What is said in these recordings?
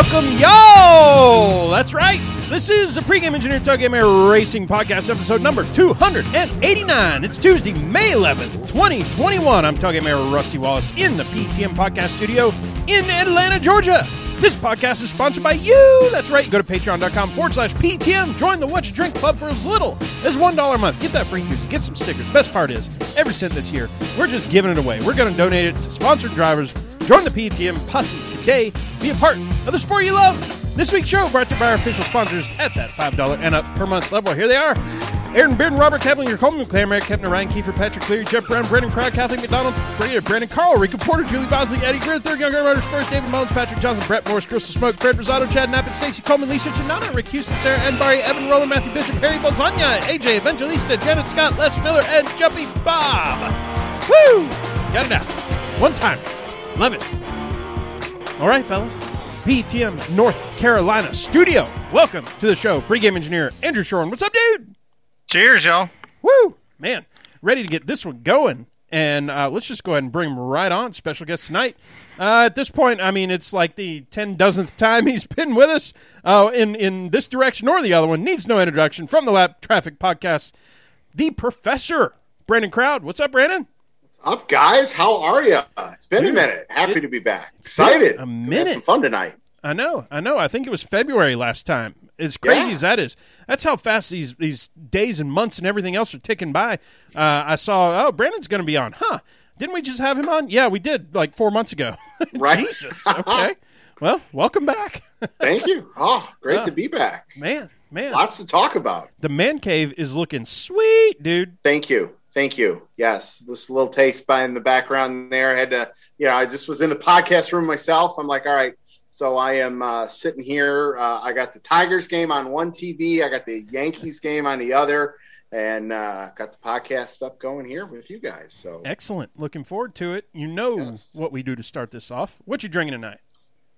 Welcome, y'all! That's right. This is the Pregame Engineer Tug Game Racing Podcast, episode number 289. It's Tuesday, May 11th, 2021. I'm Tug Game Rusty Wallace in the PTM Podcast Studio in Atlanta, Georgia. This podcast is sponsored by you. That's right. Go to patreon.com forward slash PTM. Join the What You Drink Club for as little as $1 a month. Get that free use. Get some stickers. Best part is, every cent this year, we're just giving it away. We're going to donate it to sponsored drivers. Join the PTM posse today. Be a part of the sport you love. This week's show brought to you by our official sponsors at that $5 and up per month level. Here they are. Aaron Bearden, Robert Cavalier, Coleman, Merrick, Kepner, Ryan Kiefer, Patrick Cleary, Jeff Brown, Brendan Crowd, Kathleen McDonald, Brady, Brandon Carl, Rico Porter, Julie Bosley, Eddie Greer, Third Younger Riders, First, David Mullins, Patrick Johnson, Brett Morris, Crystal Smoke, Fred Rosado, Chad Knappett, Stacey Coleman, Lisa Chinana, Rick Houston, Sarah Enbari, Evan Roller, Matthew Bishop, Harry Bolzania, AJ Evangelista, Janet Scott, Les Miller, and Jumpy Bob. Woo! Got it out. One time. Love it. All right, fellas. PTM North Carolina studio. Welcome to the show. Pre-game engineer Andrew Shorn. What's up, dude? Cheers, y'all. Woo! Man, ready to get this one going. And uh, let's just go ahead and bring him right on. Special guest tonight. Uh, at this point, I mean, it's like the ten dozenth time he's been with us uh, in in this direction or the other one. Needs no introduction from the Lapped Traffic Podcast. The Professor Brandon Crowd. What's up, Brandon? Up, guys? How are you? It's been Dude, a minute. Happy it- to be back. Excited. a minute. some fun tonight. I know, I know. I think it was February last time. As crazy Yeah. as that is, that's how fast these these days and months and everything else are ticking by. Uh, I saw, oh, Brandon's going to be on, huh? Didn't we just have him on? Yeah, we did, like four months ago. Right. Jesus. Okay. well, welcome back, Thank you. Oh, great Yeah. to be back. man. Man, Lots to talk about. the man cave is looking sweet, dude. Thank you. Thank you. Yes, this little taste by in the background there. I had to, yeah, I just was in the podcast room myself. I'm like, all right. So I am uh, sitting here. Uh, I got the Tigers game on one TV. I got the Yankees game on the other, and uh, got the podcast up going here with you guys. So Excellent. Looking forward to it. You know Yes. what we do to start this off. What you drinking tonight?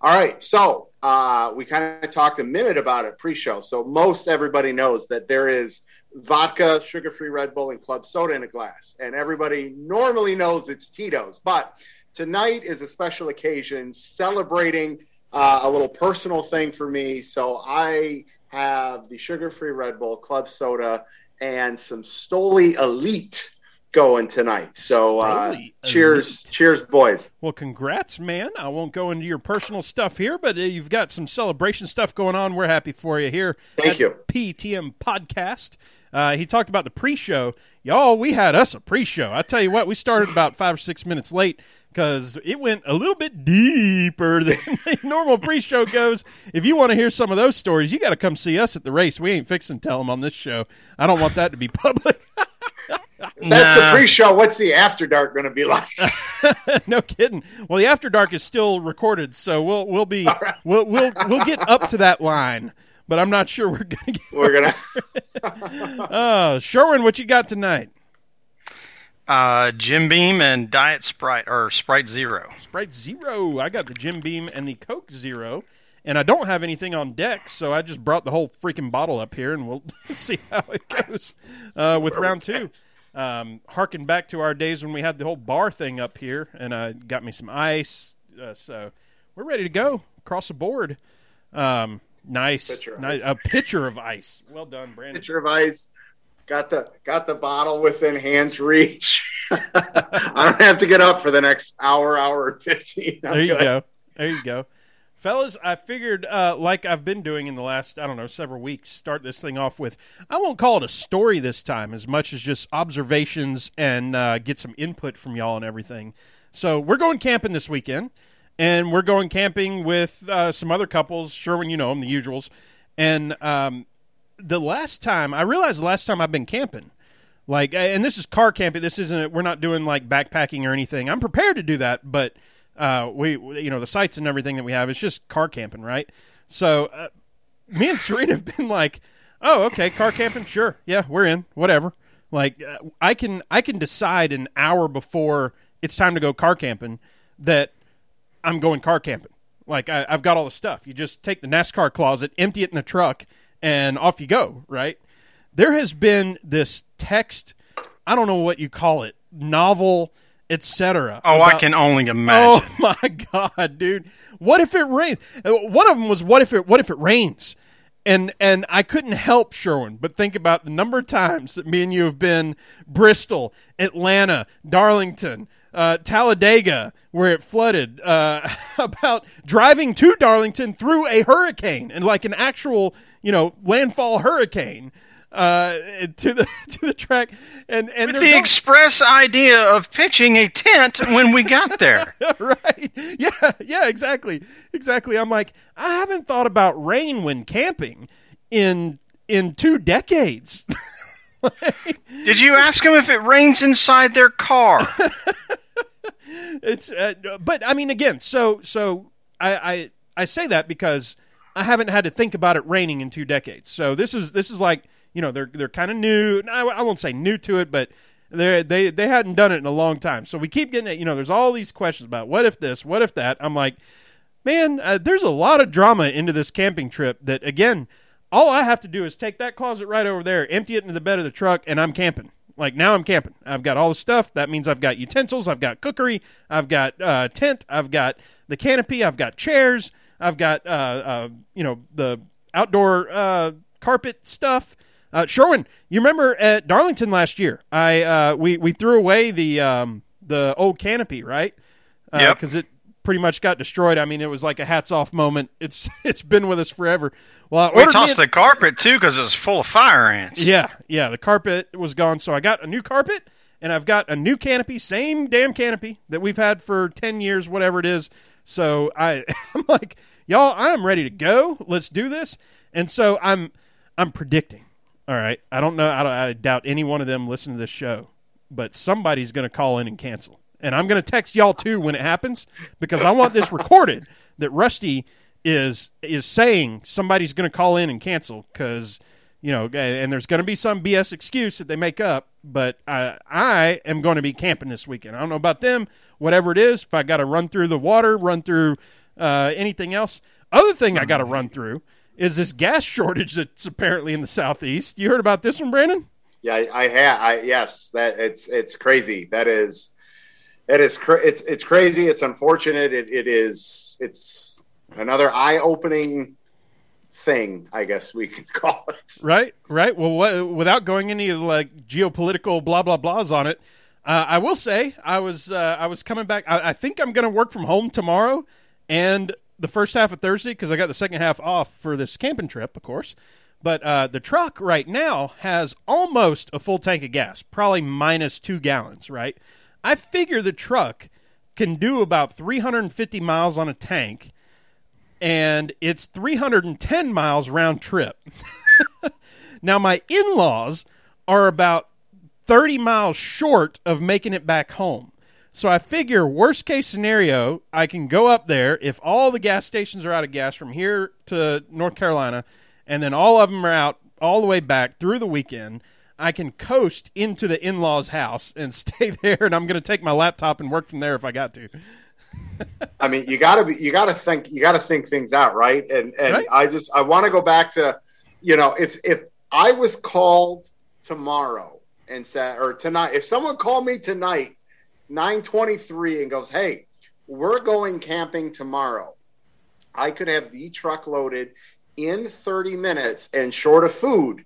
All right, so uh, we kind of talked a minute about it pre-show. So most everybody knows that there is vodka, sugar-free Red Bull, and club soda in a glass, and everybody normally knows it's Tito's. But tonight is a special occasion celebrating uh, a little personal thing for me. So I have the sugar-free Red Bull, club soda, and some Stoli Elite going tonight. So uh, cheers, cheers, boys. Well, congrats, man. I won't go into your personal stuff here, but uh, you've got some celebration stuff going on. We're happy for you here. Thank you. PTM Podcast. Uh, he talked about the pre show. Y'all, we had us a pre show. I tell you what, we started about five or six minutes late because it went a little bit deeper than the normal pre show goes. If you want to hear some of those stories, you got to come see us at the race. We ain't fixing to tell them on this show. I don't want that to be public. That's the pre-show. What's the after dark going to be like? no kidding. Well, the after dark is still recorded, so we'll we'll be we'll we'll we'll get up to that line, but I'm not sure we're gonna get. We're gonna. Uh, Sherwin, what you got tonight? Uh, Jim Beam and Diet Sprite or Sprite Zero. Sprite Zero. I got the Jim Beam and the Coke Zero, and I don't have anything on deck, so I just brought the whole freaking bottle up here, and we'll see how it goes uh, with round two. Um, harken back to our days when we had the whole bar thing up here, and uh, got me some ice. Uh, so we're ready to go across the board. Um, nice, Pitcher nice, ice. a pitcher of ice. Well done, Brandon. Pitcher of ice. Got the got the bottle within hands reach. I don't have to get up for the next hour, hour and fifteen. I'm There you good. go. There you go. Fellas, I figured, uh, like I've been doing in the last, I don't know, several weeks, start this thing off with, I won't call it a story this time as much as just observations and uh, get some input from y'all and everything. So we're going camping this weekend, and we're going camping with uh, some other couples. Sherwin, you know them, the usuals. And um, the last time, I realized the last time I've been camping, like, and this is car camping. This isn't. We're not doing like backpacking or anything. I'm prepared to do that, but uh, we, you know, the sites and everything that we have, it's just car camping, right? So, uh, me and Serena have been like, oh, okay, car camping, sure, yeah, we're in, whatever. Like, uh, I can I can decide an hour before it's time to go car camping that I'm going car camping. Like, I, I've got all the stuff. You just take the NASCAR closet, empty it in the truck, and off you go, right? There has been this text, I don't know what you call it, novel etc. Oh, I can only oh, imagine. Oh my god, dude! What if it rains? One of them was what if it what if it rains? And and I couldn't help Sherwin, but think about the number of times that me and you have been Bristol, Atlanta, Darlington, uh, Talladega, where it flooded. Uh, about driving to Darlington through a hurricane and like an actual you know landfall hurricane uh, to the to the track. And and With the no- express idea of pitching a tent when we got there. right. Yeah, yeah, exactly. Exactly. I'm like, I haven't thought about rain when camping in in two decades. Did you ask them if it rains inside their car? It's uh, but I mean again, so so I, I I say that because I haven't had to think about it raining in two decades. So this is this is like, you know, they're they're kind of new. I, I won't say new to it, but they they they hadn't done it in a long time. So we keep getting it, you know, there's all these questions about what if this, what if that. I'm like, man, uh, there's a lot of drama into this camping trip that again, all I have to do is take that closet right over there, empty it into the bed of the truck and I'm camping. Like now I'm camping. I've got all the stuff. That means I've got utensils, I've got cookery, I've got uh, tent, I've got the canopy, I've got chairs, I've got uh, uh, you know the outdoor uh, carpet stuff. Uh, Sherwin, you remember at Darlington last year? I uh, we we threw away the um, the old canopy, right? Uh, Yep. Because it pretty much got destroyed. I mean, it was like a hats off moment. It's it's been with us forever. Well, I We tossed the carpet too because it was full of fire ants. yeah, yeah. The carpet was gone, so I got a new carpet and I've got a new canopy, same damn canopy that we've had for ten years, whatever it is. So I, I'm like, y'all, I'm ready to go. Let's do this. And so I'm, I'm predicting. All right, I don't know. I, don't, I doubt any one of them listen to this show, but somebody's going to call in and cancel. And I'm going to text y'all too when it happens because I want this recorded that Rusty is is saying somebody's going to call in and cancel because you know, and there's going to be some BS excuse that they make up. But I I am going to be camping this weekend. I don't know about them. Whatever it is, if I got to run through the water, run through uh, anything else. Other thing I got to run through is this gas shortage that's apparently in the southeast. You heard about this one, Brandon? Yeah, I, I have. I yes, that it's it's crazy. That is, it is. It's it's crazy. It's unfortunate. It it is. It's another eye-opening thing. I guess we could call it. Right, right. Well, without going any like geopolitical blah blah blahs on it, uh, I will say I was uh, I was coming back. I, I think I'm going to work from home tomorrow and the first half of Thursday because I got the second half off for this camping trip, of course. But uh, the truck right now has almost a full tank of gas, probably minus two gallons. Right. I figure the truck can do about 350 miles on a tank, and it's 310 miles round trip. Now, my in laws are about 30 miles short of making it back home. So I figure, worst case scenario, I can go up there if all the gas stations are out of gas from here to North Carolina, and then all of them are out all the way back through the weekend. I can coast into the in law's house and stay there, and I'm going to take my laptop and work from there if I got to. I mean, you gotta be. You gotta think. You gotta think things out, right? And and Right. I just I want to go back to, you know, if if I was called tomorrow and said or tonight, if someone called me tonight, nine twenty three, and goes, "Hey, we're going camping tomorrow," I could have the truck loaded in thirty minutes and short of food,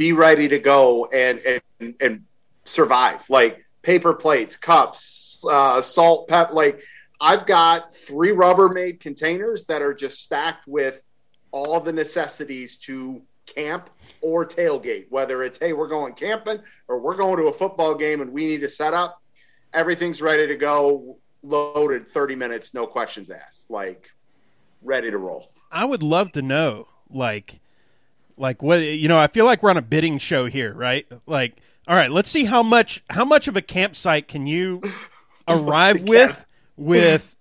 be ready to go and and and survive. Like paper plates, cups, uh, salt, pep, like. I've got three Rubbermaid containers that are just stacked with all the necessities to camp or tailgate. Whether it's hey, we're going camping or we're going to a football game and we need to set up, everything's ready to go, loaded, thirty minutes, no questions asked, like ready to roll. I would love to know, like, like what you know. I feel like we're on a bidding show here, right? Like, all right, let's see how much how much of a campsite can you arrive with with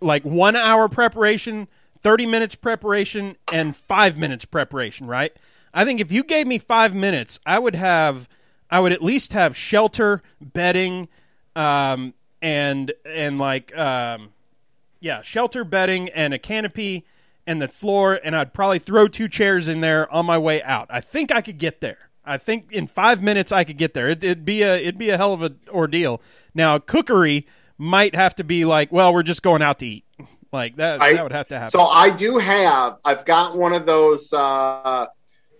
like one hour preparation, thirty minutes preparation, and five minutes preparation, right? I think if you gave me five minutes, I would have, I would at least have shelter, bedding, um, and and like um, yeah, shelter bedding and a canopy and the floor, and I'd probably throw two chairs in there on my way out. I think I could get there. I think in five minutes I could get there. It, it'd be a it'd be a hell of an ordeal. Now cookery might have to be like, well, we're just going out to eat. Like that, I- that would have to happen. So I do have. I've got one of those uh,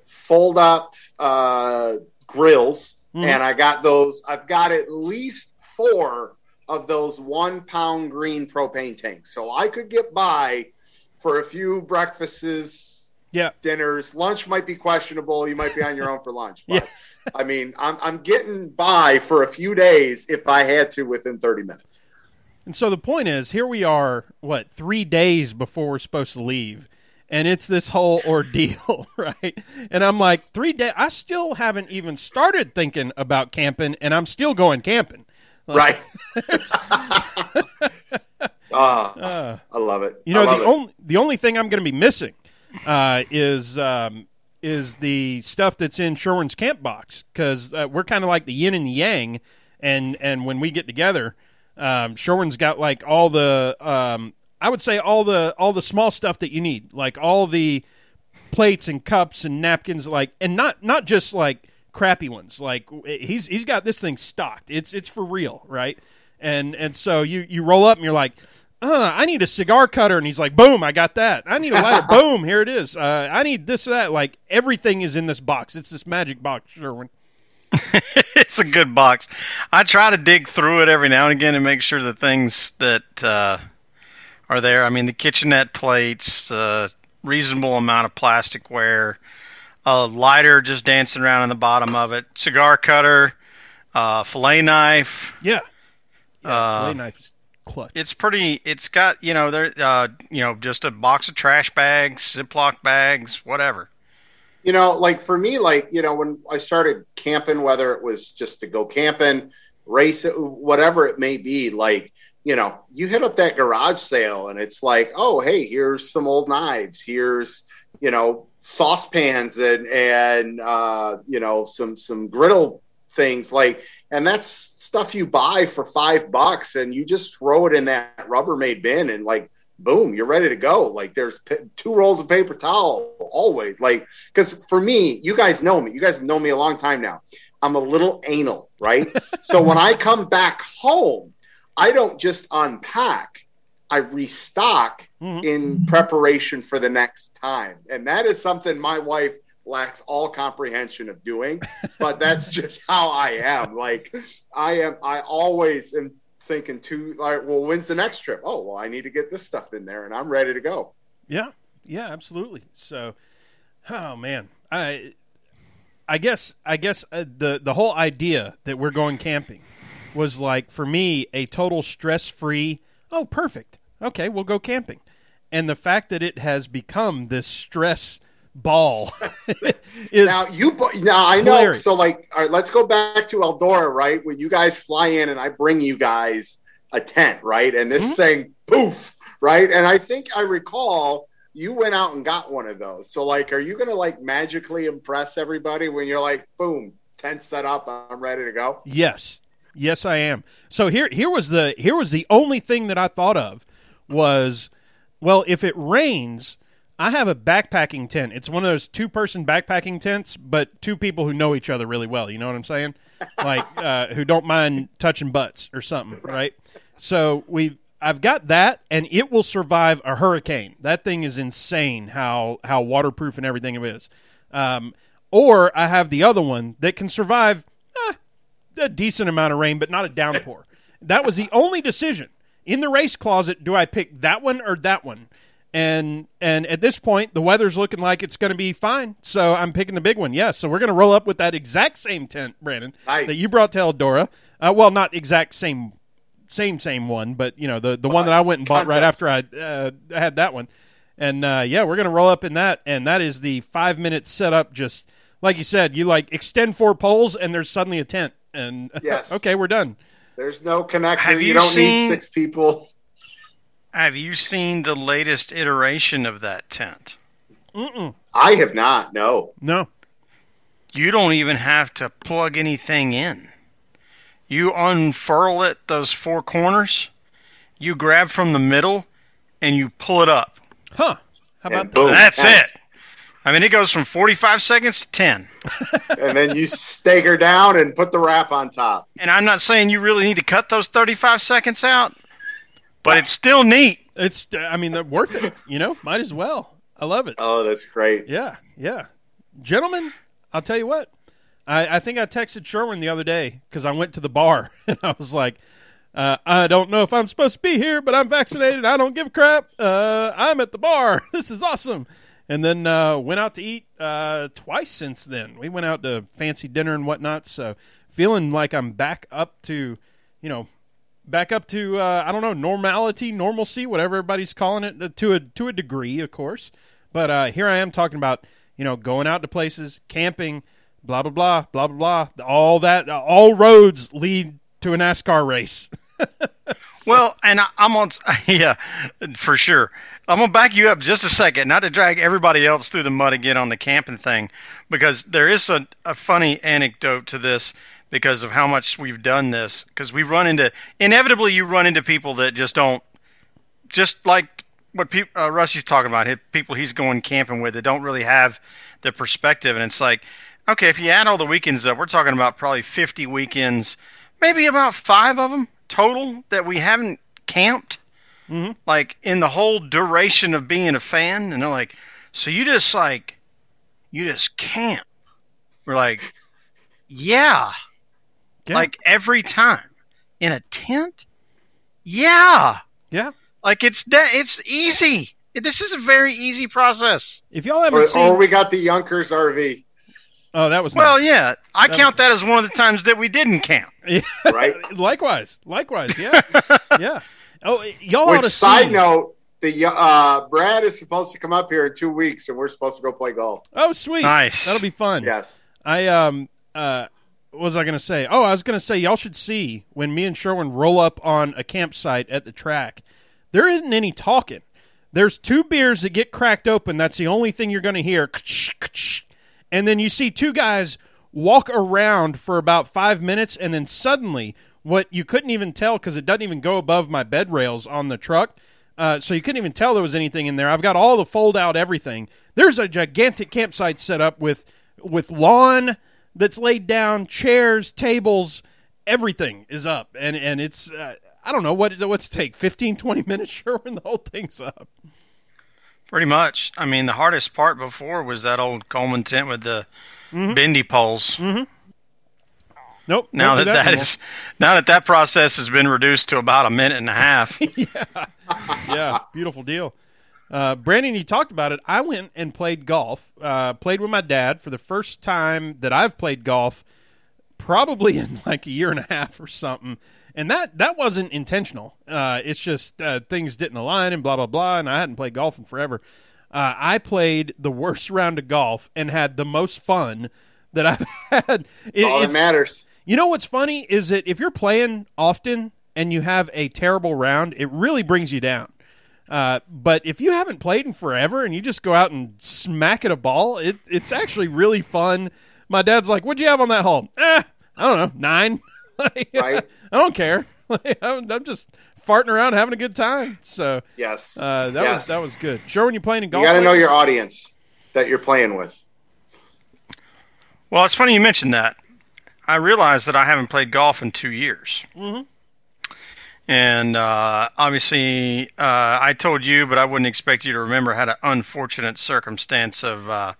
fold up uh, grills, Mhm. and I got those. I've got at least four of those one pound green propane tanks, so I could get by for a few breakfasts, yeah, dinners. Lunch might be questionable. You might be on your own for lunch. But, I mean, I'm I'm getting by for a few days if I had to within 30 minutes. And so the point is, here we are, what three days before we're supposed to leave, and it's this whole ordeal, right? And I'm like, three days. I still haven't even started thinking about camping, and I'm still going camping. Right. Ah, Uh, I love it. You know, the it. only the only thing I'm going to be missing uh, is um, is the stuff that's in Sherwin's camp box because uh, we're kind of like the yin and the yang, and and when we get together, um, Sherwin's got like all the um, I would say all the all the small stuff that you need, like all the plates and cups and napkins, like and not not just like crappy ones. Like he's he's got this thing stocked. It's it's for real, right? And and so you you roll up and you're like. Uh, I need a cigar cutter, and he's like, "Boom, I got that. I need a lighter. Boom, here it is. Uh, I need this or that. Like everything is in this box. It's this magic box, Sherwin. it's a good box. I try to dig through it every now and again and make sure the things that uh, are there. I mean, the kitchenette plates, uh, reasonable amount of plasticware, a lighter just dancing around in the bottom of it, cigar cutter, uh, fillet knife. Yeah, yeah. Uh, fillet knife is clutch. It's pretty. It's got you know there uh, you know just a box of trash bags, Ziploc bags, whatever. you know, like for me, like, you know, when I started camping, whether it was just to go camping, race it, whatever it may be, like, you know, you hit up that garage sale and it's like, oh, hey, here's some old knives. Here's, you know, saucepans and, and, uh, you know, some, some griddle things like, and that's stuff you buy for five bucks and you just throw it in that Rubbermaid bin and like, boom, you're ready to go. Like there's p- two rolls of paper towel always. Like, because for me, you guys know me. You guys know me a long time now. I'm a little anal, right? so when I come back home, I don't just unpack. I restock Mhm. in preparation for the next time. And that is something my wife lacks all comprehension of doing, but that's just how I am. Like I am I always am thinking too like, well, when's the next trip? Oh, well, I need to get this stuff in there and I'm ready to go. Yeah, yeah, absolutely. So, oh man, I, I guess, I guess uh, the the whole idea that we're going camping was like for me a total stress free. Oh, perfect. Okay, we'll go camping, and the fact that it has become this stress ball is Now you now I know Hilarious. so like all right, let's go back to Eldora, right? When you guys fly in and I bring you guys a tent, right? And this Mhm. thing poof, right? And I think I recall you went out and got one of those. So like are you to like magically impress everybody when you're like boom, tent set up, I'm ready to go? Yes. Yes, I am. So here here was the here was the only thing that I thought of was well, if it rains, I have a backpacking tent. It's one of those two person backpacking tents, but two people who know each other really well. You know what I'm saying? Like uh, who don't mind touching butts or something, right? So we I've got that, and it will survive a hurricane. That thing is insane how how waterproof and everything it is. Um, or I have the other one that can survive eh, a decent amount of rain, but not a downpour. that was the only decision in the race closet. Do I pick that one or that one? And and at this point, the weather's looking like it's going to be fine, so I'm picking the big one. Yes, so we're going to roll up with that exact same tent, Brandon, Nice. that you brought to Eldora. Uh, well, not exact same same same one, but you know the the one that I went and bought right after I uh, had that one. And uh, yeah, we're gonna roll up in that, and that is the five minute setup. Just like you said, you like extend four poles, and there's suddenly a tent, and Yes. okay, we're done. There's no connector. Have you, you don't need six people. Have you seen the latest iteration of that tent? Mm-mm. I have not. No. No, You don't even have to plug anything in. You unfurl it, those four corners, you grab from the middle, and you pull it up. huh? How about And boom, That's tent. it. I mean, it goes from 45 seconds to 10. and then you stagger down and put the wrap on top. And I'm not saying you really need to cut those 35 seconds out, but it's still neat. It's, I mean, they're worth it. You know, might as well. I love it. Oh, that's great. Yeah, yeah. Gentlemen, I'll tell you what. I, I think I texted Sherwin the other day because I went to the bar and I was like, uh, I don't know if I'm supposed to be here, but I'm vaccinated. I don't give a crap. Uh, I'm at the bar. This is awesome. And then uh, went out to eat uh, twice since then. We went out to fancy dinner and whatnot. So feeling like I'm back up to, you know, back up to uh, I don't know normality, normalcy, whatever everybody's calling it, uh, to a to a degree, of course. But uh, here I am talking about you know going out to places, camping, blah blah blah blah blah blah. All that, all roads lead to a NASCAR race. Well, and I, I'm on, yeah, for sure. I'm gonna back you up just a second, not to drag everybody else through the mud again on the camping thing, because there is a, a funny anecdote to this because of how much we've done this. Because we run into inevitably you run into people that just don't, just like what pe- uh, Rusty's talking about, people he's going camping with that don't really have the perspective, and it's like, okay, if you add all the weekends up, we're talking about probably 50 weekends, maybe about five of them total that we haven't camped, mm-hmm. like in the whole duration of being a fan, and they're like, so you just like, you just camp. We're like, yeah, Yeah. like every time in a tent. Yeah, yeah. like it's de- it's easy. This is a very easy process. If y'all haven't Or, seen, or we got the Yonkers RV, oh, that was Well, nice. yeah, I That- count that as one of the times that we didn't camp. right? likewise, likewise, yeah, yeah. Oh, y'all ought Which to side see. note, the uh, Brad is supposed to come up here in two weeks, and we're supposed to go play golf. Oh, sweet, Nice. That'll be fun. Yes. I um uh what was I gonna say? Oh, I was gonna say y'all should see when me and Sherwin roll up on a campsite at the track. There isn't any talking. There's two beers that get cracked open. That's the only thing you're gonna hear. And then you see two guys walk around for about five minutes, and then suddenly, what you couldn't even tell because it doesn't even go above my bed rails on the truck. Uh, so you couldn't even tell there was anything in there. I've got all the fold out everything. There's a gigantic campsite set up with with lawn that's laid down, chairs, tables, everything is up, and and it's uh, I don't know what what's it take 15, 20 minutes, sure, when the whole thing's up. Pretty much. I mean, the hardest part before was that old Coleman tent with the bendy poles. Nope. Now that that anymore. is now that that process has been reduced to about a minute and a half. yeah, beautiful deal. Uh, Brandon, you talked about it. I went and played golf. Uh, played with my dad for the first time that I've played golf, probably in like a year and a half or something. And that that wasn't intentional. Uh, it's just uh, things didn't align and blah blah blah. And I hadn't played golf in forever. Uh, I played the worst round of golf and had the most fun that I've had. It- All that matters. you know what's funny is that if you're playing often and you have a terrible round, it really brings you down. Uh, but if you haven't played in forever and you just go out and smack at a ball, it, it's actually really fun. My dad's like, "What'd you have on that hole?" Eh, I don't know, nine. Like, Right. I don't care. Like, I'm, I'm just farting around having a good time. So Yes. uh, that was Yes. that was good. Sure, when you're playing in golf, You got to know your audience that you're playing with. Well, it's funny you mentioned that. I realized that I haven't played golf in two years. Mhm. And uh, obviously, uh, I told you, but I wouldn't expect you to remember, had an unfortunate circumstance of uh,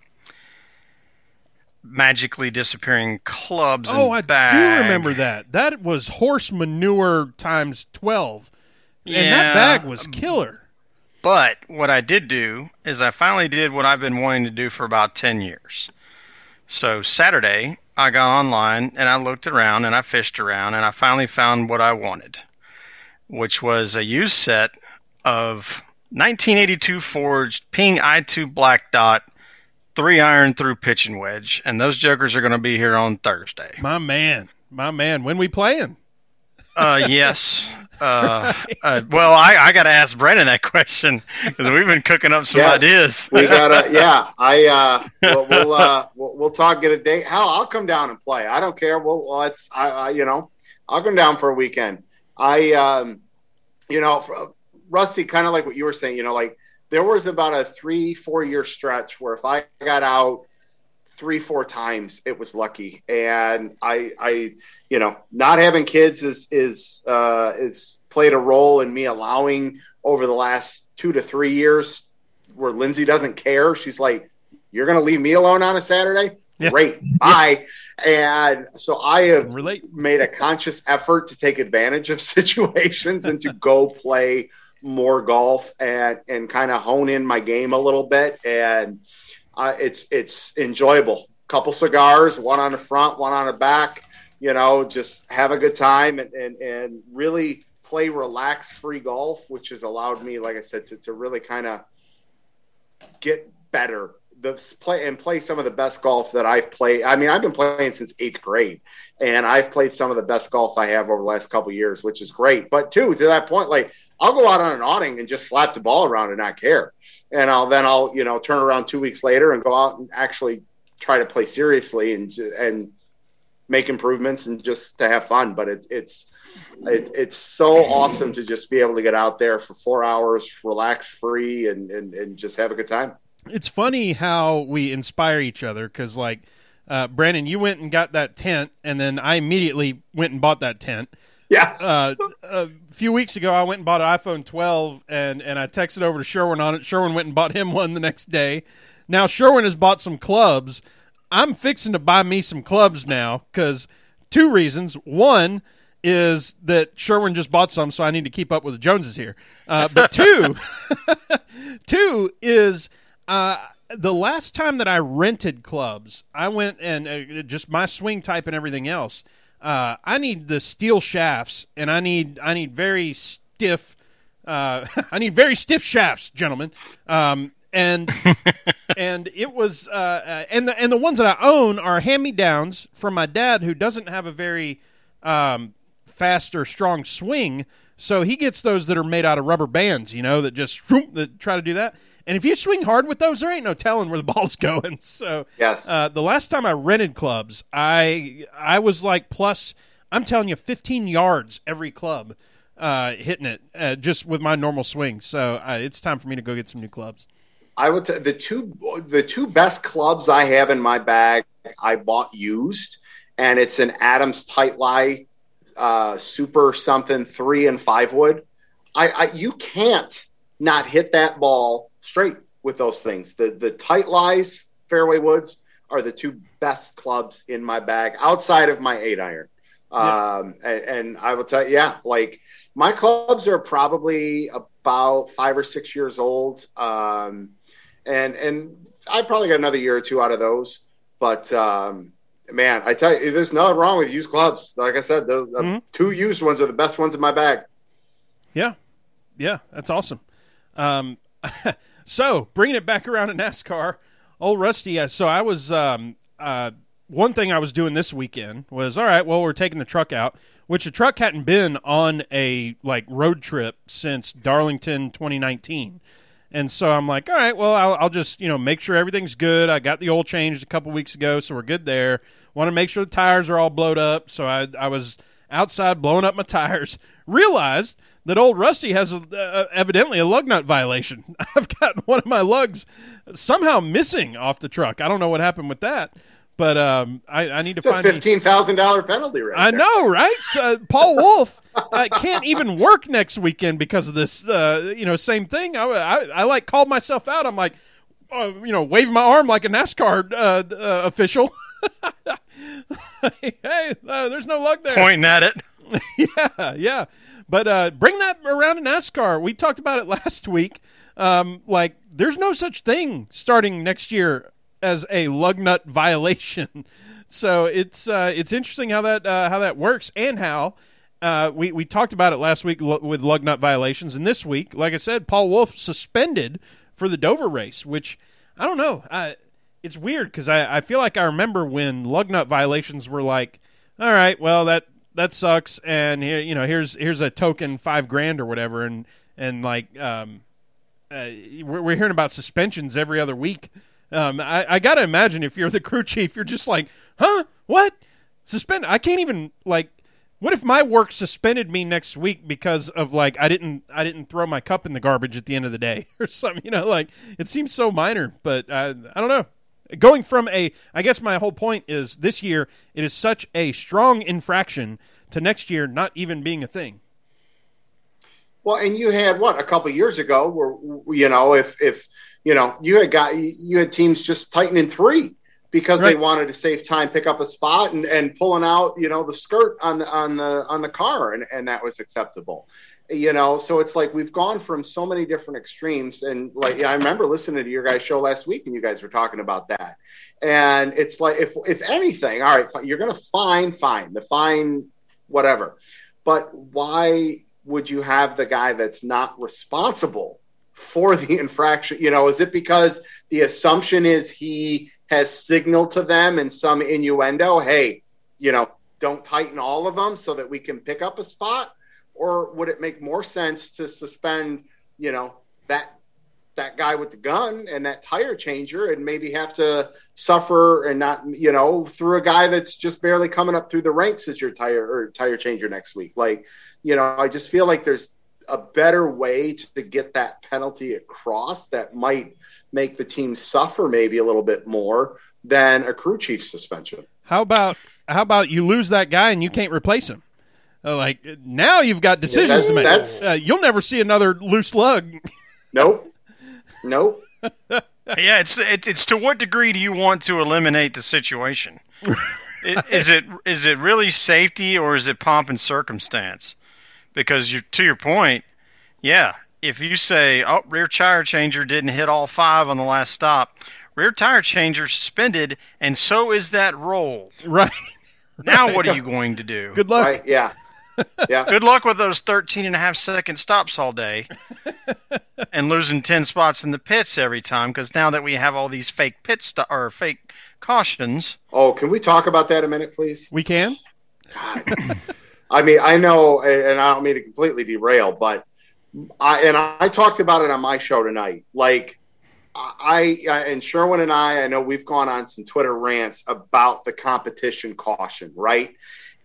magically disappearing clubs Oh, and I bag. do remember that. That was horse manure times twelve, and that bag was killer. But what I did do is I finally did what I've been wanting to do for about 10 years. So Saturday, I got online and I looked around and I fished around and I finally found what I wanted, which was a used set of 1982 forged Ping Eye 2 Black Dot three iron through pitching wedge, and those jokers are going to be here on Thursday. My man, my man. When we playing? Uh, yes. Uh, uh, well, I, I got to ask Brennan that question because we've been cooking up some Yes. ideas. We gotta, yeah. I uh, we'll we'll, uh, we'll we'll talk get a date. Hell, I'll come down and play. I don't care. Well, let's. I, I you know, I'll come down for a weekend. I um, you know, for, Rusty, kind of like what you were saying. You know, like there was about a three, four year stretch where if I got out three, four times, it was lucky. And I, I, you know, not having kids is is uh, is played a role in me allowing over the last two to three years where Lindsay doesn't care. She's like, "You're going to leave me alone on a Saturday? Yeah. Great, bye." And so I have Relate. made a conscious effort to take advantage of situations and to go play more golf and and kind of hone in my game a little bit and uh, it's it's enjoyable couple cigars one on the front one on the back you know just have a good time and and, and really play relaxed free golf which has allowed me like i said to, to really kind of get better the play and play some of the best golf that I've played. I mean, I've been playing since eighth grade, and I've played some of the best golf I have over the last couple years, which is great. But too, to that point, like I'll go out on an awning and just slap the ball around and not care, and I'll then I'll you know turn around two weeks later and go out and actually try to play seriously and and make improvements and just to have fun. But it, it's it, it's so awesome to just be able to get out there for four hours, relax free, and, and, and just have a good time. It's funny how we inspire each other because, like, uh, Brandon, you went and got that tent, and then I immediately went and bought that tent. Yes. Uh, a few weeks ago, I went and bought an iPhone 12, and, and I texted over to Sherwin on it. Sherwin went and bought him one the next day. Now, Sherwin has bought some clubs. I'm fixing to buy me some clubs now because two reasons. One is that Sherwin just bought some, so I need to keep up with the Joneses here. Uh, but two, two is uh, the last time that I rented clubs, I went and uh, just my swing type and everything else. Uh, I need the steel shafts, and I need I need very stiff. Uh, I need very stiff shafts, gentlemen. Um, and and it was uh, uh, and the and the ones that I own are hand me downs from my dad, who doesn't have a very um, fast or strong swing. So he gets those that are made out of rubber bands, you know, that just that try to do that. And if you swing hard with those, there ain't no telling where the ball's going. So yes, uh, the last time I rented clubs, I I was like plus, I'm telling you, 15 yards every club, uh, hitting it uh, just with my normal swing. So uh, it's time for me to go get some new clubs. I would t- the two the two best clubs I have in my bag I bought used, and it's an Adams Tight Lie uh, Super something three and five wood. I, I you can't not hit that ball straight with those things. The the tight lies fairway woods are the two best clubs in my bag outside of my eight iron. Yeah. Um, and, and I will tell you, yeah, like my clubs are probably about five or six years old. Um, and, and I probably got another year or two out of those, but, um, man, I tell you, there's nothing wrong with used clubs. Like I said, those uh, Mhm. two used ones are the best ones in my bag. Yeah, yeah, that's awesome. Um, so bringing it back around to NASCAR, old Rusty. uh, So I was um, uh, one thing I was doing this weekend was all right. Well, we're taking the truck out, which the truck hadn't been on a like road trip since Darlington 2019. And so I'm like, all right, well, I'll, I'll just you know make sure everything's good. I got the oil changed a couple weeks ago, so we're good there. Want to make sure the tires are all blowed up. So I I was outside blowing up my tires. Realized that old Rusty has a, uh, evidently a lug nut violation. I've got one of my lugs somehow missing off the truck. I don't know what happened with that, but um, I, I need to It's a find. fifteen thousand dollar penalty, right? I there. know, right? Uh, Paul Wolfe uh, can't even work next weekend because of this. Uh, you know, same thing. I, I, I like called myself out. I'm like, uh, you know, waving my arm like a NASCAR uh, uh, official. hey, uh, there's no lug there. Pointing at it. yeah, yeah. But uh, bring that around in NASCAR. We talked about it last week. Um, like, there's no such thing starting next year as a lug nut violation. So it's uh, it's interesting how that uh, how that works and how uh, we we talked about it last week lo- with lug nut violations, and this week, like I said, Paul Wolfe suspended for the Dover race, which I don't know. I, it's weird because I, I feel like I remember when lug nut violations were like, all right, well that that sucks, and here you know here's here's a token five grand or whatever, and and like um, uh, we're, we're hearing about suspensions every other week. Um, I, I gotta imagine if you're the crew chief, you're just like, huh, what? Suspend? I can't even like What if my work suspended me next week because of like I didn't I didn't throw my cup in the garbage at the end of the day or something? You know, like it seems so minor, but uh, I don't know. Going from a, I guess my whole point is this year it is such a strong infraction to next year not even being a thing. Well, and you had what a couple years ago where you know if if you know you had got you had teams just tightening three because right. they wanted to save time, pick up a spot, and, and pulling out you know the skirt on the on the on the car, and, and that was acceptable. You know, so it's like we've gone from so many different extremes, and like yeah, I remember listening to your guys' show last week, and you guys were talking about that. And it's like if if anything, all right, you're to fine, fine, the fine, whatever. But why would you have the guy that's not responsible for the infraction? You know, is it because the assumption is he has signaled to them in some innuendo, hey, you know, don't tighten all of them so that we can pick up a spot? Or would it make more sense to suspend, you know, that that guy with the gun and that tire changer and maybe have to suffer and not, you know, through a guy that's just barely coming up through the ranks as your tire or tire changer next week? Like, you know, I just feel like there's a better way to get that penalty across that might make the team suffer maybe a little bit more than a crew chief suspension. How about how about you lose that guy and you can't replace him? Uh, like now you've got decisions yeah, to make. Uh, you'll never see another loose lug. nope. Nope. yeah, it's it, it's to what degree do you want to eliminate the situation? is it is it really safety or is it pomp and circumstance? Because you to your point, yeah, if you say, "Oh, rear tire changer didn't hit all five on the last stop," rear tire changer suspended, and so is that roll. Right. Now, what are you going to do? Good luck. Right, yeah. Yeah. Good luck with those 13 and a half second stops all day and losing 10 spots in the pits every time because now that we have all these fake pit st- or fake cautions. Oh, can we talk about that a minute, please? We can. God. I mean, I know, and I don't mean to completely derail, but I and I talked about it on my show tonight. Like I, I and Sherwin and I, I know we've gone on some Twitter rants about the competition caution, right?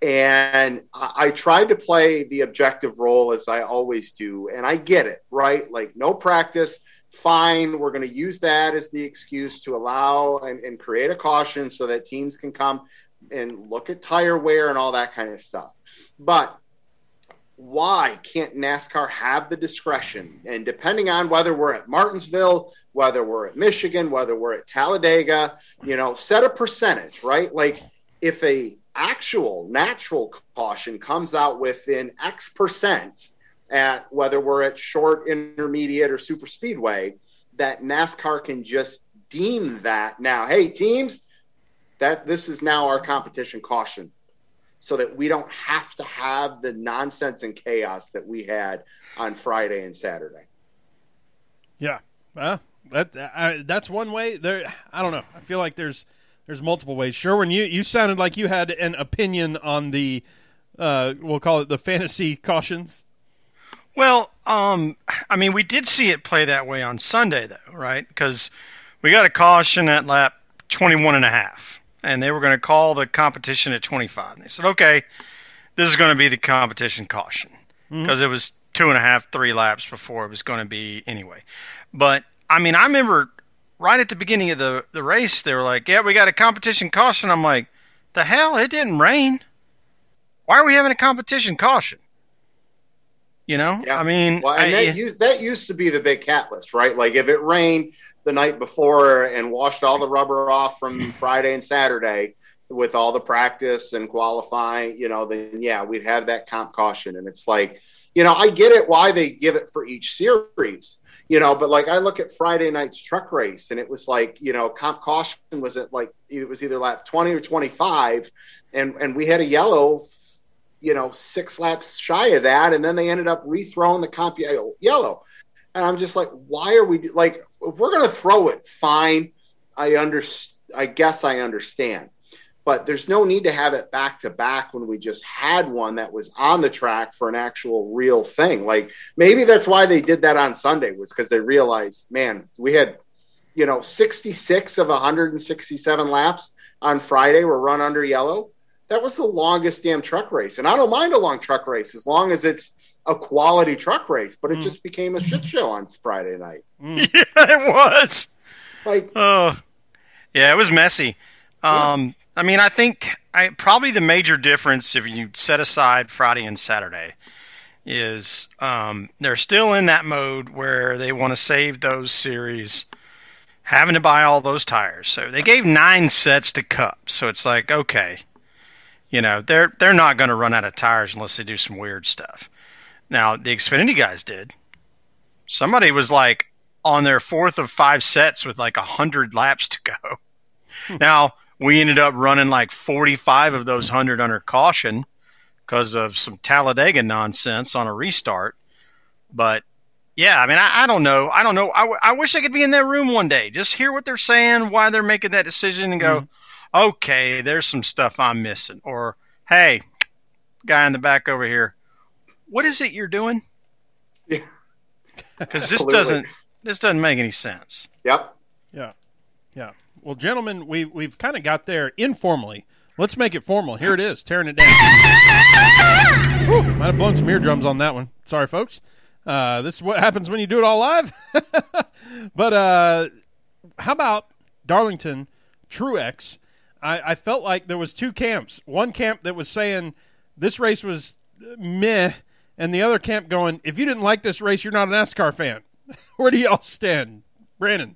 And I, I tried to play the objective role as I always do, and I get it, right? Like no practice, fine. We're going to use that as the excuse to allow and, and create a caution so that teams can come and look at tire wear and all that kind of stuff. But why can't NASCAR have the discretion? And depending on whether we're at Martinsville, whether we're at Michigan, whether we're at Talladega, you know, set a percentage, right? Like if a actual natural caution comes out within X percent at whether we're at short, intermediate, or super speedway, that NASCAR can just deem that now, hey, teams, that this is now our competition caution so that we don't have to have the nonsense and chaos that we had on Friday and Saturday. Yeah, well, that I, that's one way. There, I don't know. I feel like there's there's multiple ways. Sherwin, you you sounded like you had an opinion on the uh, we'll call it the fantasy cautions. Well, um, I mean, we did see it play that way on Sunday, though, right? Because we got a caution at lap 21 and a half and they were going to call the competition at 25. And they said, okay, this is going to be the competition caution because mm-hmm. it was two and a half, three laps before it was going to be anyway. But I mean, I remember right at the beginning of the the race, they were like, "Yeah, we got a competition caution." I'm like, "The hell! It didn't rain. Why are we having a competition caution?" You know, yeah. I mean, well, and I, that used that used to be the big catalyst, right? Like if it rained, the night before and washed all the rubber off from Friday and Saturday with all the practice and qualifying, you know, then yeah, we'd have that comp caution. And it's like, you know, I get it why they give it for each series, you know, but like I look at Friday night's truck race and it was like, you know, comp caution was at like it was either lap 20 or 25 and and we had a yellow you know, six laps shy of that, and then they ended up rethrowing the comp yellow. And I'm just like, why are we like, if we're going to throw it, fine. I under, I guess I understand, but there's no need to have it back to back when we just had one that was on the track for an actual real thing. Like maybe that's why they did that on Sunday was because they realized, man, we had, you know, 66 of 167 laps on Friday were run under yellow that was the longest damn truck race. And I don't mind a long truck race as long as it's a quality truck race, but it Mm. just became a shit show on Friday night. Mm. Yeah, it was. Like, Oh, yeah, it was messy. Um, I mean, I think I probably the major difference if you set aside Friday and Saturday is um, they're still in that mode where they want to save those series, having to buy all those tires. So they gave nine sets to Cup. So it's like okay, you know they're they're not going to run out of tires unless they do some weird stuff. Now the Xfinity guys did. Somebody was like on their fourth of five sets with like a hundred laps to go. now we ended up running like forty-five of those hundred under caution because of some Talladega nonsense on a restart. But yeah, I mean, I, I don't know. I don't know. I, w- I wish I could be in that room one day, just hear what they're saying, why they're making that decision, and go, mm-hmm. okay, there's some stuff I'm missing. Or hey, guy in the back over here, what is it you're doing? Yeah. Because this doesn't this doesn't make any sense. yep. Yeah, yeah. Well, gentlemen, we we've kind of got there informally. Let's make it formal. Here it is, tearing it down. Whew, might have blown some eardrums on that one. Sorry, folks. Uh, this is what happens when you do it all live. but uh, how about Darlington Truex? I, I felt like there was two camps. One camp that was saying this race was meh, and the other camp going, if you didn't like this race, you're not a NASCAR fan. Where do y'all stand, Brandon?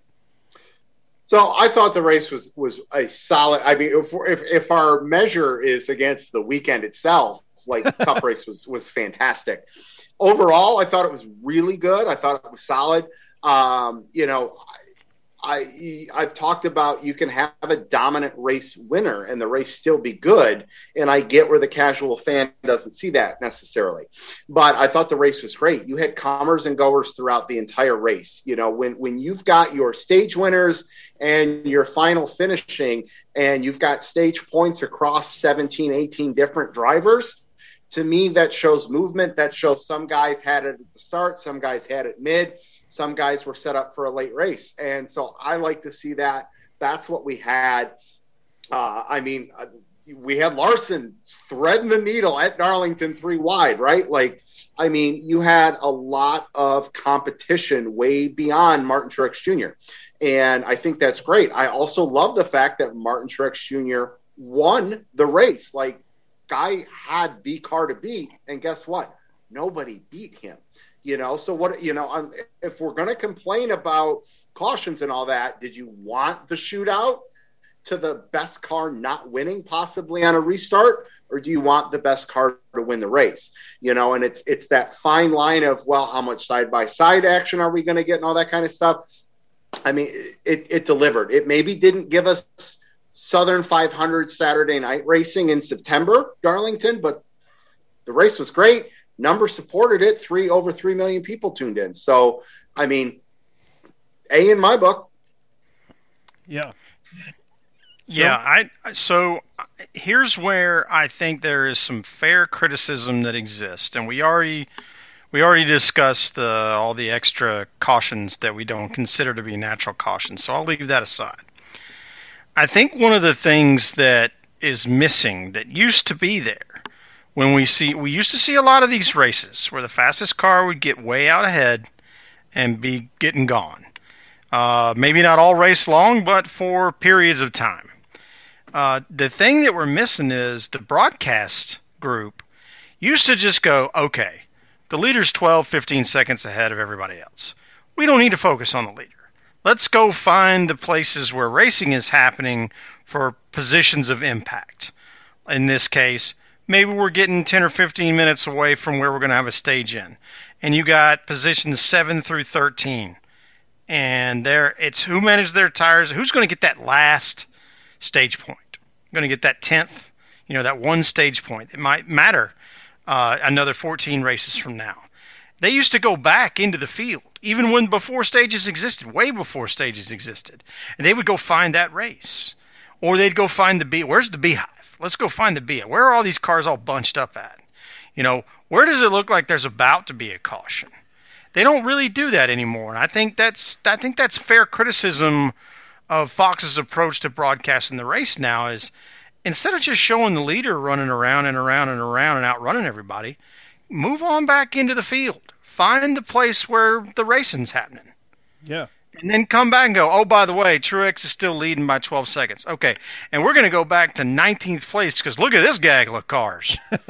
So I thought the race was was a solid. I mean, if if, if our measure is against the weekend itself, like Cup race was was fantastic. Overall, I thought it was really good. I thought it was solid. Um, you know, I I've talked about you can have a dominant race winner and the race still be good, and I get where the casual fan doesn't see that necessarily. But I thought the race was great. You had comers and goers throughout the entire race. You know, when when you've got your stage winners and your final finishing, and you've got stage points across 17, 18 different drivers. To me, that shows movement. That shows some guys had it at the start, some guys had it mid, some guys were set up for a late race. And so I like to see that. That's what we had. Uh, I mean, uh, we had Larson threading the needle at Darlington three wide, right? Like, I mean, you had a lot of competition way beyond Martin Truex Jr. And I think that's great. I also love the fact that Martin Truex Jr. won the race. Like, guy had the car to beat, and guess what? Nobody beat him. You know, so what? You know, if we're going to complain about cautions and all that, did you want the shootout to the best car not winning possibly on a restart, or do you want the best car to win the race? You know, and it's it's that fine line of well, how much side by side action are we going to get and all that kind of stuff. I mean, it, it delivered. It maybe didn't give us Southern 500 Saturday night racing in September, Darlington, but the race was great. Number supported it. Three over three million people tuned in. So, I mean, A in my book. Yeah. Yeah, I so here's where I think there is some fair criticism that exists, and we already we already discussed the all the extra cautions that we don't consider to be natural cautions. So I'll leave that aside. I think one of the things that is missing that used to be there when we see we used to see a lot of these races where the fastest car would get way out ahead and be getting gone. Uh, maybe not all race long, but for periods of time. Uh, the thing that we're missing is the broadcast group used to just go, okay, the leader's 12, 15 seconds ahead of everybody else. We don't need to focus on the leader. Let's go find the places where racing is happening for positions of impact. In this case, maybe we're getting 10 or 15 minutes away from where we're going to have a stage in. And you got positions 7 through 13. And there it's who managed their tires, who's going to get that last stage point. going to get that 10th, you know, that one stage point. It might matter uh, another 14 races from now. They used to go back into the field, even when before stages existed, way before stages existed. And they would go find that race. Or they'd go find the bee. Where's the beehive? Let's go find the bee. Where are all these cars all bunched up at? You know, where does it look like there's about to be a caution? They don't really do that anymore. And I think that's I think that's fair criticism of Fox's approach to broadcasting the race now is instead of just showing the leader running around and around and around and outrunning everybody, move on back into the field. Find the place where the racing's happening. Yeah. And then come back and go, oh, by the way, Truex is still leading by 12 seconds. Okay. And we're going to go back to 19th place because look at this gaggle of cars.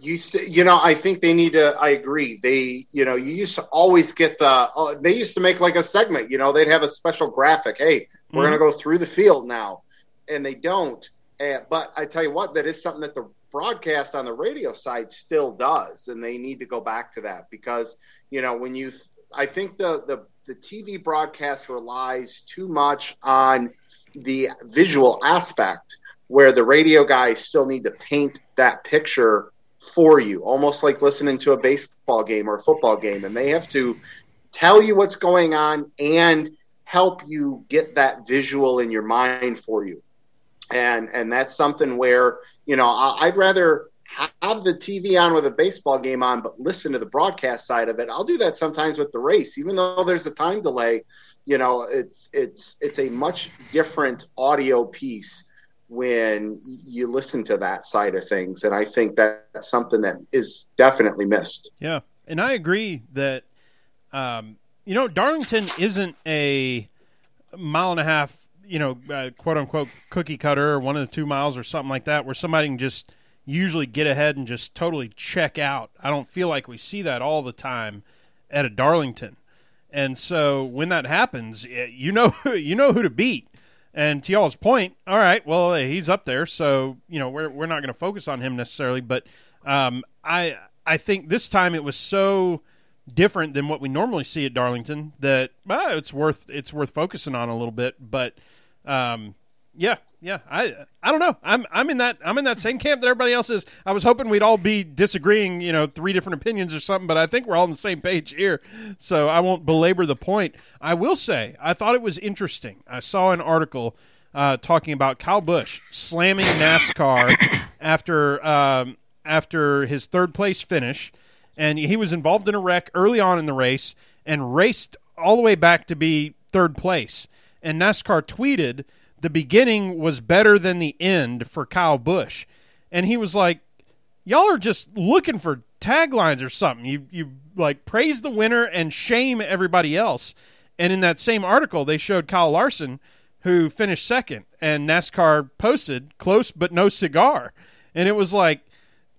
you you know i think they need to i agree they you know you used to always get the uh, they used to make like a segment you know they'd have a special graphic hey we're mm-hmm. going to go through the field now and they don't and, but i tell you what that is something that the broadcast on the radio side still does and they need to go back to that because you know when you i think the the the tv broadcast relies too much on the visual aspect where the radio guys still need to paint that picture for you, almost like listening to a baseball game or a football game. And they have to tell you what's going on and help you get that visual in your mind for you. And and that's something where you know I'd rather have the TV on with a baseball game on, but listen to the broadcast side of it. I'll do that sometimes with the race, even though there's a time delay. You know, it's it's it's a much different audio piece when you listen to that side of things. And I think that's something that is definitely missed. Yeah. And I agree that, um, you know, Darlington isn't a mile and a half, you know, uh, quote unquote cookie cutter or one of the two miles or something like that where somebody can just usually get ahead and just totally check out. I don't feel like we see that all the time at a Darlington. And so when that happens, you know you know who to beat. And to y'all's point, all right, well, he's up there, so you know we're we're not going to focus on him necessarily. But um, I I think this time it was so different than what we normally see at Darlington that well, it's worth it's worth focusing on a little bit. But um, yeah, yeah. I I don't know. I'm I'm in that I'm in that same camp that everybody else is. I was hoping we'd all be disagreeing, you know, three different opinions or something, but I think we're all on the same page here. So I won't belabor the point. I will say I thought it was interesting. I saw an article uh, talking about Kyle Busch slamming NASCAR after um, after his third place finish, and he was involved in a wreck early on in the race and raced all the way back to be third place. And NASCAR tweeted the beginning was better than the end for Kyle Busch. And he was like, Y'all are just looking for taglines or something. You you like praise the winner and shame everybody else. And in that same article they showed Kyle Larson who finished second and NASCAR posted close but no cigar. And it was like,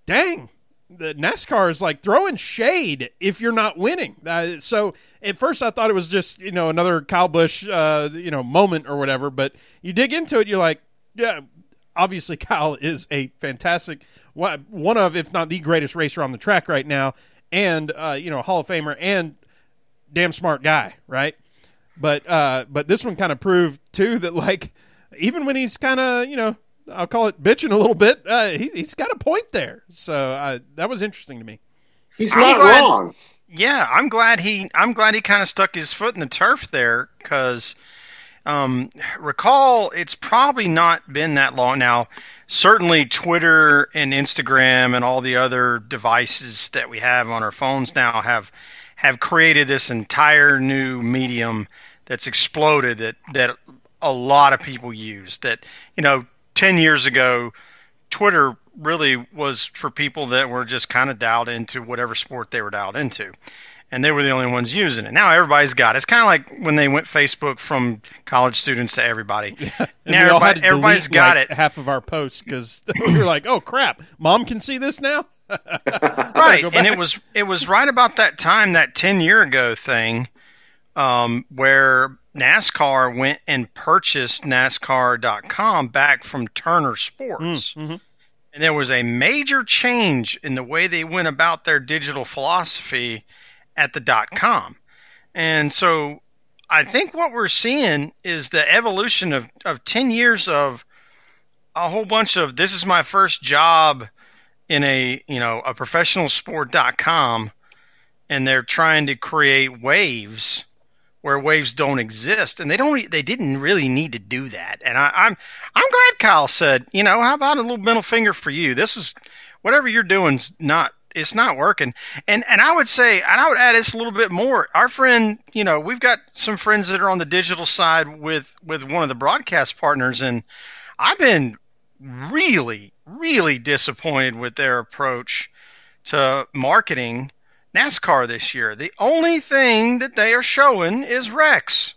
dang, the NASCAR is like throwing shade if you're not winning. Uh, so at first I thought it was just you know another Kyle Busch uh, you know moment or whatever, but you dig into it, you're like, yeah, obviously Kyle is a fantastic one of if not the greatest racer on the track right now, and uh, you know Hall of Famer and damn smart guy, right? But uh, but this one kind of proved too that like even when he's kind of you know I'll call it bitching a little bit. Uh, he, has got a point there, so uh, that was interesting to me. He's not glad, wrong. Yeah, I'm glad he. I'm glad he kind of stuck his foot in the turf there because, um, recall it's probably not been that long now. Certainly, Twitter and Instagram and all the other devices that we have on our phones now have have created this entire new medium that's exploded that that a lot of people use. That you know 10 years ago, Twitter really was for people that were just kind of dialed into whatever sport they were dialed into. And they were the only ones using it. Now everybody's got it. It's kind of like when they went Facebook from college students to everybody. Yeah. now everybody, everybody's got like it. Half of our posts because we were like, "Oh crap, mom can see this now." right, and it was it was right about that time, that ten year ago thing, um, where NASCAR went and purchased NASCAR.com back from Turner Sports. Mm, mm-hmm. And there was a major change in the way they went about their digital philosophy at the dot com. And so I think what we're seeing is the evolution of, of 10 years of a whole bunch of this is my first job in a, you know, a professional sport.com and they're trying to create waves where waves don't exist, and they don't. They didn't really need to do that. And I, I'm I'm glad Kyle said, you know, how about a little middle finger for you? This is whatever you're doing's not it's not working. And and I would say, and I would add this a little bit more. Our friend, you know, we've got some friends that are on the digital side with with one of the broadcast partners, and I've been really, really disappointed with their approach to marketing NASCAR this year. The only thing that they are showing is wrecks.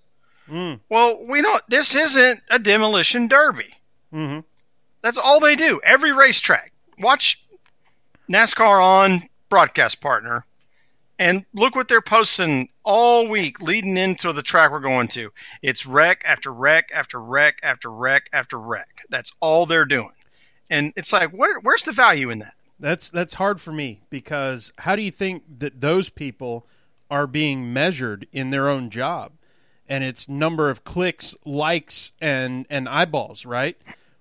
Mm. Well, we know this isn't a demolition derby. hmm That's all they do. Every racetrack. Watch NASCAR on broadcast partner and look what they're posting all week leading into the track we're going to. It's wreck after wreck after wreck after wreck after wreck. That's all they're doing. And it's like, where, where's the value in that? That's that's hard for me because how do you think that those people are being measured in their own job? And it's number of clicks, likes, and and eyeballs, right?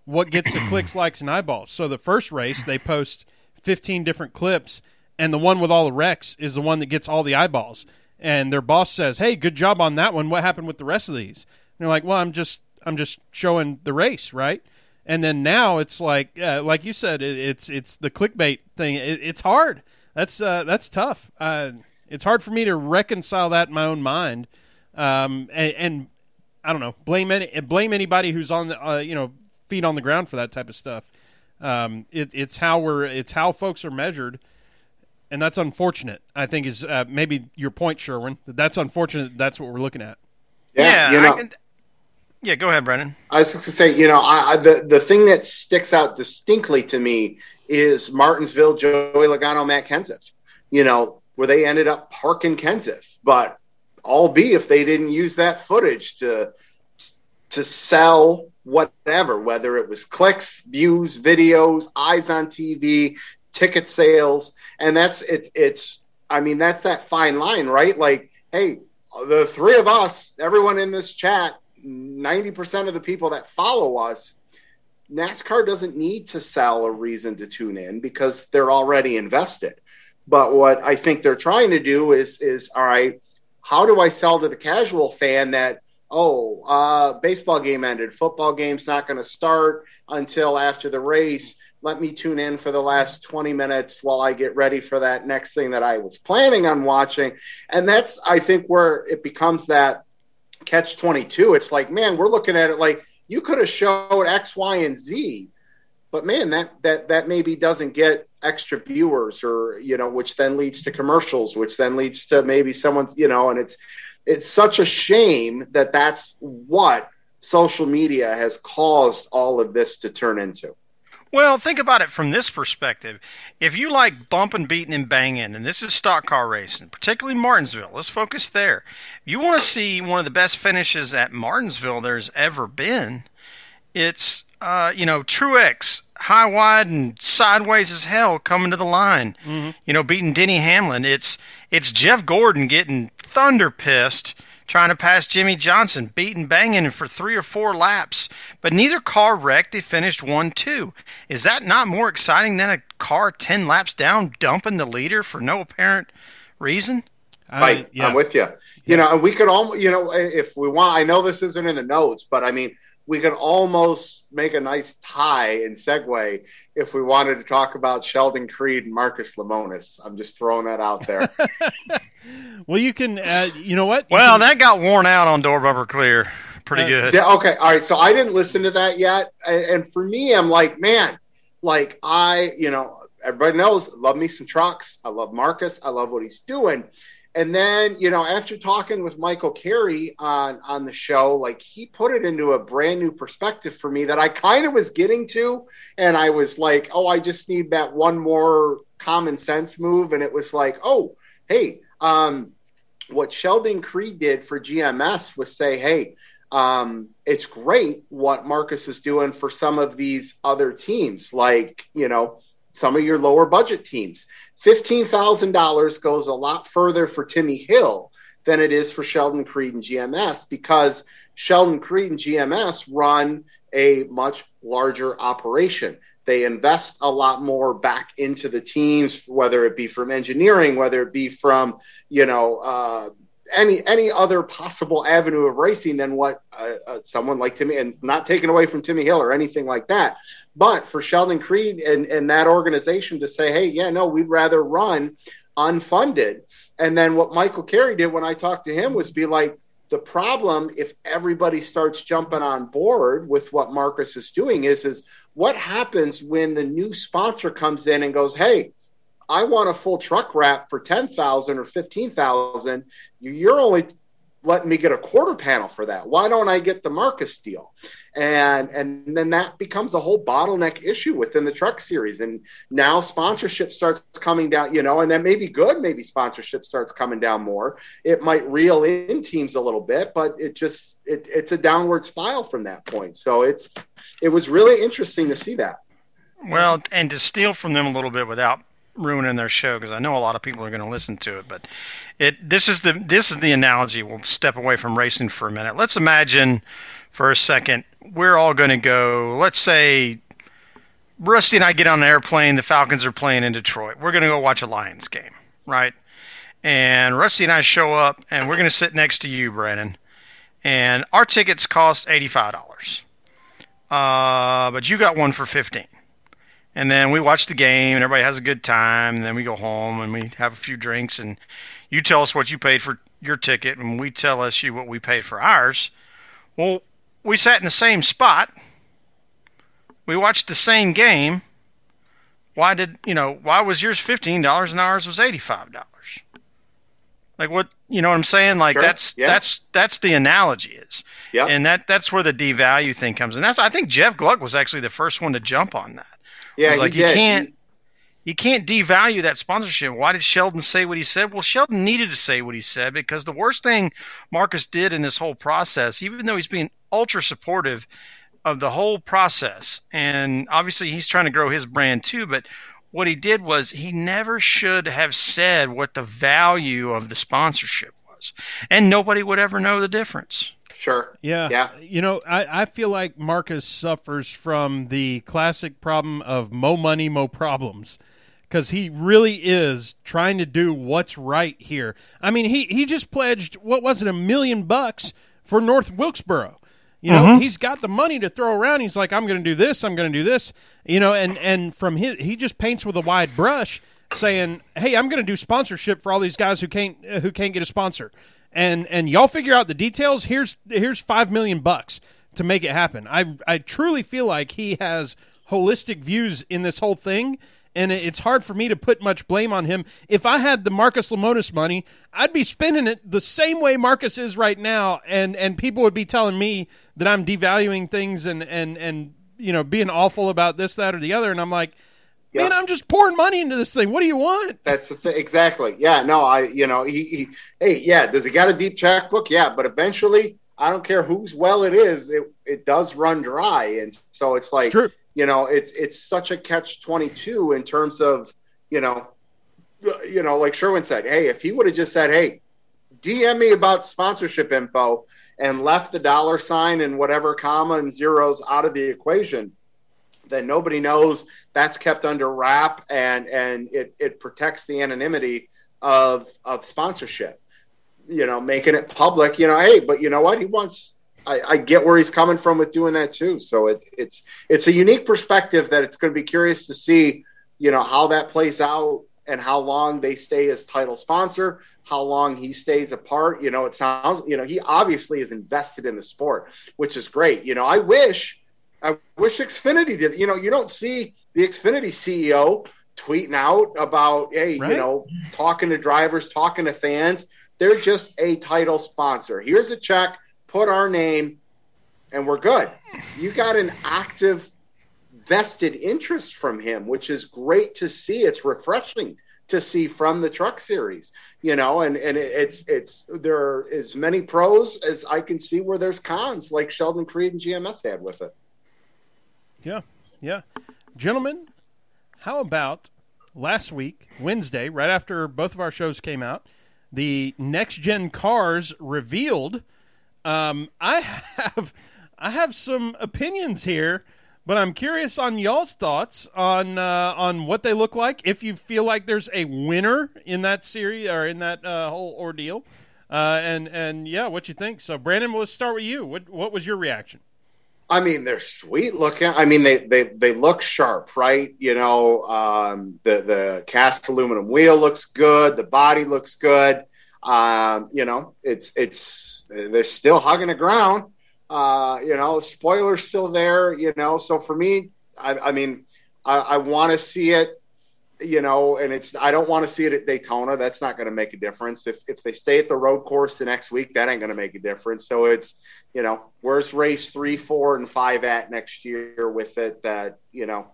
What gets the clicks, likes, and eyeballs? So the first race they post fifteen different clips, and the one with all the wrecks is the one that gets all the eyeballs. And their boss says, "Hey, good job on that one. What happened with the rest of these?" And they're like, "Well, I'm just I'm just showing the race, right?" And then now it's like, uh, like you said, it, it's it's the clickbait thing. It, it's hard. That's uh, that's tough. Uh, it's hard for me to reconcile that in my own mind. Um, and, and I don't know, blame any blame anybody who's on the uh, you know feet on the ground for that type of stuff. Um, it, it's how we're it's how folks are measured, and that's unfortunate. I think is uh, maybe your point, Sherwin. That that's unfortunate. That's what we're looking at. Yeah, you know, I can, yeah. Go ahead, Brennan. I was just to say, you know, I, I, the the thing that sticks out distinctly to me is Martinsville, Joey Logano, Matt Kenseth. You know, where they ended up parking Kenseth, but all be if they didn't use that footage to to sell whatever, whether it was clicks, views, videos, eyes on TV, ticket sales, and that's it's it's. I mean, that's that fine line, right? Like, hey, the three of us, everyone in this chat, 90% of the people that follow us, NASCAR doesn't need to sell a reason to tune in because they're already invested. But what I think they're trying to do is is all right, how do I sell to the casual fan that oh, uh, baseball game ended, football game's not going to start until after the race. Let me tune in for the last 20 minutes while I get ready for that next thing that I was planning on watching. And that's, I think, where it becomes that catch 22. It's like, man, we're looking at it like you could have showed X, Y, and Z, but man, that, that, that maybe doesn't get extra viewers or, you know, which then leads to commercials, which then leads to maybe someone's, you know, and it's, it's such a shame that that's what social media has caused all of this to turn into. Well, think about it from this perspective. If you like bumping, beating, and banging, and this is stock car racing, particularly Martinsville, let's focus there. If you want to see one of the best finishes at Martinsville there's ever been, it's uh, you know Truex high, wide, and sideways as hell coming to the line. Mm-hmm. You know, beating Denny Hamlin. It's it's Jeff Gordon getting thunder pissed trying to pass Jimmie Johnson, beating banging for three or four laps. But neither car wrecked. They finished 1 2. Is that not more exciting than a car 10 laps down dumping the leader for no apparent reason? Right. yeah. I'm with you. You know, and we could almost, you know, if we want, I know this isn't in the notes, but I mean, we could almost make a nice tie and segue if we wanted to talk about Sheldon Creed and Marcus Lemonis. I'm just throwing that out there. Well, you can. Uh, you know what? You Well, can- that got worn out on Door Bumper Clear. Pretty Uh, good. Yeah, okay, all right. So I didn't listen to that yet, and, and for me, I'm like, man, like I, you know, everybody knows, love me some trucks. I love Marcus. I love what he's doing. And then, you know, after talking with Michael Carey on on the show, like he put it into a brand new perspective for me that I kind of was getting to, and I was like, oh, I just need that one more common sense move, and it was like, oh, hey, um, what Sheldon Creed did for GMS was say, hey, um, it's great what Marcus is doing for some of these other teams, like, you know, some of your lower budget teams. $15,000 goes a lot further for Timmy Hill than it is for Sheldon Creed and GMS because Sheldon Creed and GMS run a much larger operation. They invest a lot more back into the teams, whether it be from engineering, whether it be from, you know, uh, any any other possible avenue of racing than what uh, uh, someone like Timmy, and not taken away from Timmy Hill or anything like that. But for Sheldon Creed and, and that organization to say, hey, yeah, no, we'd rather run unfunded. And then what Michael Carey did when I talked to him was be like, The problem, if everybody starts jumping on board with what Marcus is doing, is is what happens when the new sponsor comes in and goes, "Hey, I want a full truck wrap for ten thousand or fifteen thousand. You're only letting me get a quarter panel for that. Why don't I get the Marcus deal? And and then that becomes a whole bottleneck issue within the truck series. And now sponsorship starts coming down, you know, and that may be good. Maybe sponsorship starts coming down more. It might reel in teams a little bit, but it just it, it's a downward spiral from that point. So it's it was really interesting to see that. Well, and to steal from them a little bit without ruining their show because I know a lot of people are going to listen to it. But it this is the this is the analogy. We'll step away from racing for a minute. Let's imagine for a second we're all going to go. Let's say Rusty and I get on an airplane. The Falcons are playing in Detroit. We're going to go watch a Lions game, right? And Rusty and I show up, and we're going to sit next to you, Brandon. And our tickets cost eighty-five dollars, uh, but you got one for fifteen and then we watch the game and everybody has a good time and then we go home and we have a few drinks and you tell us what you paid for your ticket and we tell us you what we paid for ours well we sat in the same spot. We watched the same game. Why did you know why was yours $15 and ours was $85 like what you know what i'm saying? Like Sure, that's yeah. that's that's the analogy is. Yeah. and that that's where the devalue thing comes in. That's i think jeff gluck was actually the first one to jump on that. Yeah, like, you can't- He- you can't devalue that sponsorship. Why did Sheldon say what he said? Well, Sheldon needed to say what he said because the worst thing Marcus did in this whole process, even though he's being ultra supportive of the whole process, and obviously he's trying to grow his brand too, but what he did was he never should have said what the value of the sponsorship was. And nobody would ever know the difference. Sure. Yeah. Yeah. You know, I, I feel like Marcus suffers from the classic problem of mo money, mo problems. Because he really is trying to do what's right here. I mean, he, he just pledged, what was it, a million bucks for North Wilkesboro. You know, he's got the money to throw around. He's like, I'm going to do this. I'm going to do this. You know, and, and from his, he just paints with a wide brush saying, Hey, I'm going to do sponsorship for all these guys who can't, uh, who can't get a sponsor and and y'all figure out the details. Here's here's five million bucks to make it happen. I I truly feel like he has holistic views in this whole thing, and it's hard for me to put much blame on him. If I had the Marcus Lemonis money, I'd be spending it the same way Marcus is right now, and and people would be telling me that I'm devaluing things and and and you know being awful about this, that, or the other, and I'm like. Yeah. Man, I'm just pouring money into this thing. What do you want? That's the thing. Exactly. Yeah. No, I, you know, he, he, hey, yeah, does he got a deep checkbook? Yeah. But eventually, I don't care whose well it is, it, it does run dry. And so it's like, It's true. You know, it's, it's such a catch 22 in terms of, you know, you know, like Sherwin said, hey, if he would have just said, hey, DM me about sponsorship info and left the dollar sign and whatever comma and zeros out of the equation, then nobody knows that's kept under wrap and and it, it protects the anonymity of of sponsorship. You know, making it public. You know, hey, but you know what? He wants. I, I get where he's coming from with doing that too. So it's it's it's a unique perspective that it's going to be curious to see. You know how that plays out and how long they stay as title sponsor, how long he stays apart. You know, it sounds. You know, he obviously is invested in the sport, which is great. You know, I wish I wish Xfinity did. You know, you don't see the Xfinity CEO tweeting out about, hey, Right. you know, talking to drivers, talking to fans. They're just a title sponsor. Here's a check, put our name, and we're good. You got an active vested interest from him, which is great to see. It's refreshing to see from the truck series, you know, and, and it's it's there are as many pros as I can see where there's cons, like Sheldon Creed and GMS had with it. Yeah, yeah. Gentlemen, how about last week, Wednesday, right after both of our shows came out, the next gen cars revealed. Um, I have I have some opinions here, but I'm curious on y'all's thoughts on uh, on what they look like. If you feel like there's a winner in that series or in that uh, whole ordeal, uh, and and yeah, what you think. So, Brandon, let's start with you. What what was your reaction? I mean, they're sweet looking. I mean, they they they look sharp, right? You know, um, the the cast aluminum wheel looks good. The body looks good. Um, you know, it's it's they're still hugging the ground. Uh, you know, spoilers still there. You know, so for me, I, I mean, I, I want to see it. You know, and it's I don't want to see it at Daytona. That's not going to make a difference. If if they stay at the road course the next week, that ain't going to make a difference. So it's you know, where's race three, four, and five at next year with it? That you know,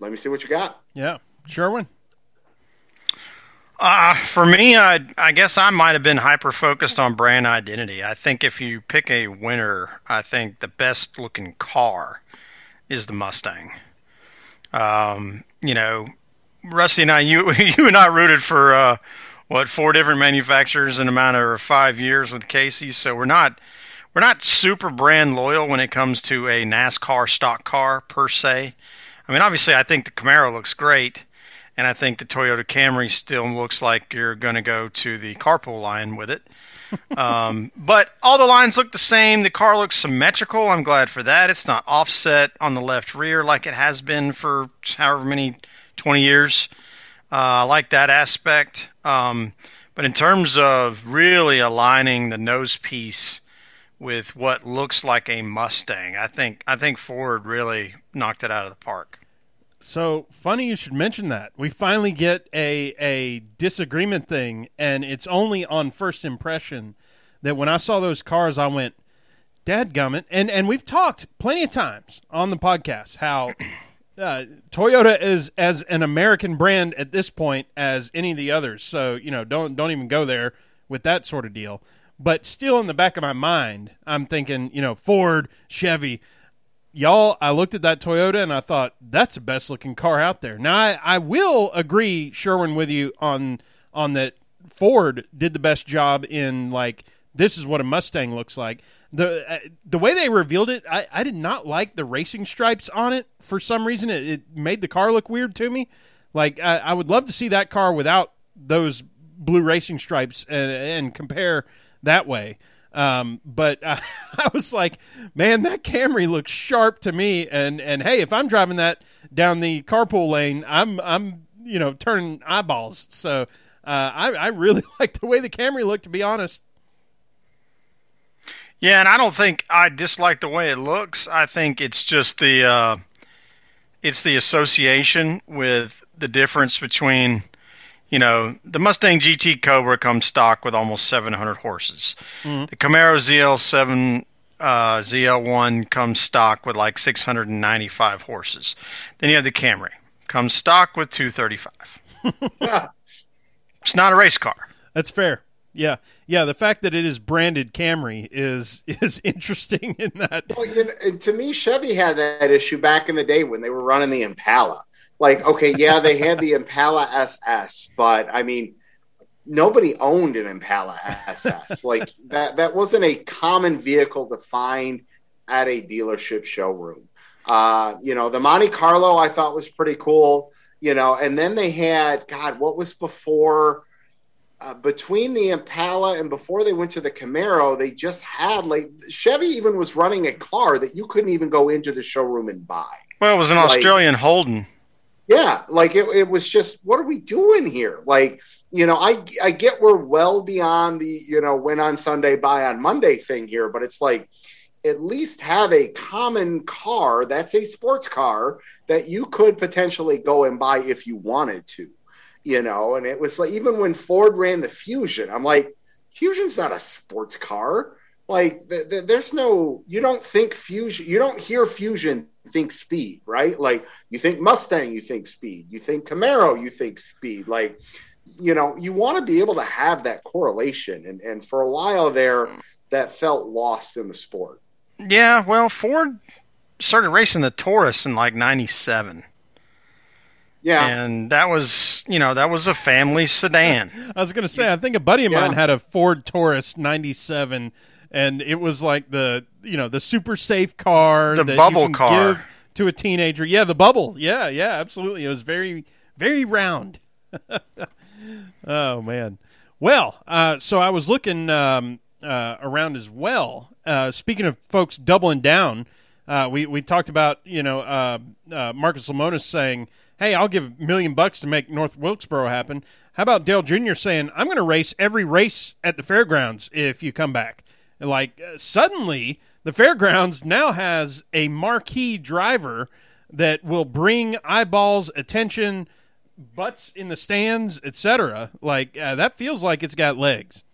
let me see what you got. Yeah, Sherwin. Uh, for me, I, I guess I might have been hyper focused on brand identity. I think if you pick a winner, I think the best looking car is the Mustang. Um, you know, Rusty and I, you you and I rooted for uh, what four different manufacturers in a matter of five years with Casey, so we're not we're not super brand loyal when it comes to a NASCAR stock car per se. I mean, obviously, I think the Camaro looks great and I think the Toyota Camry still looks like you're going to go to the carpool line with it. um, but all the lines look the same. The car looks symmetrical. I'm glad for that. It's not offset on the left rear like it has been for however many 20 years. Uh, I like that aspect. Um, but in terms of really aligning the nose piece with what looks like a Mustang, I think I think Ford really knocked it out of the park. So funny you should mention that. We finally get a a disagreement thing, and it's only on first impression that when I saw those cars, I went, "Dad gummit!" And and we've talked plenty of times on the podcast how uh, Toyota is as an American brand at this point as any of the others. So you know, don't don't even go there with that sort of deal. But still, in the back of my mind, I'm thinking, you know, Ford, Chevy y'all, I looked at that Toyota and I thought that's the best looking car out there. Now I, I will agree, Sherwin, with you on on that. Ford did the best job in like this is what a Mustang looks like. the uh, The way they revealed it, I, I did not like the racing stripes on it for some reason. It, it made the car look weird to me. Like I, I would love to see that car without those blue racing stripes and, and compare that way. Um, but uh, I was like, man, that Camry looks sharp to me. And and hey, if I'm driving that down the carpool lane, I'm I'm you know turning eyeballs. So uh, I I really like the way the Camry looked, to be honest. Yeah, and I don't think I dislike the way it looks. I think it's just the uh, it's the association with the difference between you know, the Mustang GT Cobra comes stock with almost 700 horses. Mm-hmm. The Camaro ZL7 uh, ZL1 comes stock with like 695 horses. Then you have the Camry, comes stock with 235. it's not a race car. That's fair. Yeah, yeah. The fact that it is branded Camry is is interesting in that. Well, you know, to me, Chevy had that issue back in the day when they were running the Impala like okay yeah they had the impala ss but i mean nobody owned an impala ss like that that wasn't a common vehicle to find at a dealership showroom uh, you know the monte carlo i thought was pretty cool you know and then they had god what was before uh, between the Impala and before they went to the Camaro, they just had like Chevy even was running a car that you couldn't even go into the showroom and buy. Well, it was an like, Australian Holden. Yeah, like it, it was just, what are we doing here? Like, you know, I I get we're well beyond the you know win on Sunday, buy on Monday thing here, but it's like at least have a common car that's a sports car that you could potentially go and buy if you wanted to, you know. And it was like even when Ford ran the Fusion, I'm like, Fusion's not a sports car. Like, th- th- there's no, you don't think Fusion, you don't hear Fusion think speed, right? Like you think Mustang, you think speed. You think Camaro, you think speed. Like, you know, you want to be able to have that correlation. And and for a while there, that felt lost in the sport. Yeah, well, Ford started racing the Taurus in like '97. Yeah. And that was, you know, that was a family sedan. I was going to say, I think a buddy of mine had a Ford Taurus 97 and it was like the you know the super safe car, the bubble car to a teenager. Yeah, the bubble. Yeah, yeah, absolutely. It was very very round. oh man. Well, uh, so I was looking um, uh, around as well. Uh, speaking of folks doubling down, Uh, we we talked about you know uh, uh, Marcus Lemonis saying, "Hey, I'll give a million bucks to make North Wilkesboro happen." How about Dale Jr. saying, "I'm going to race every race at the fairgrounds if you come back"? Like uh, suddenly, the fairgrounds now has a marquee driver that will bring eyeballs, attention, butts in the stands, etc. Like uh, that feels like it's got legs.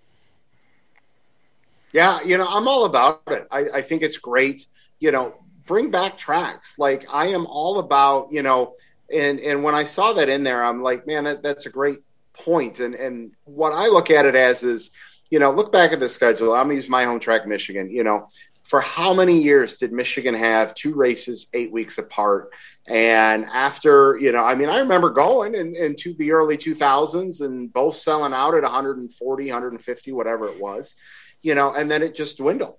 Yeah, you know, I'm all about it. I, I think it's great. You know, bring back tracks. Like I am all about, you know, and and when I saw that in there, I'm like, man, that, that's a great point. And and what I look at it as is, you know, look back at the schedule. I'm gonna use my home track, Michigan. You know, for how many years did Michigan have two races eight weeks apart? And after, you know, I mean, I remember going in, into the early 2000s and both selling out at 140, 150, whatever it was, you know, and then it just dwindled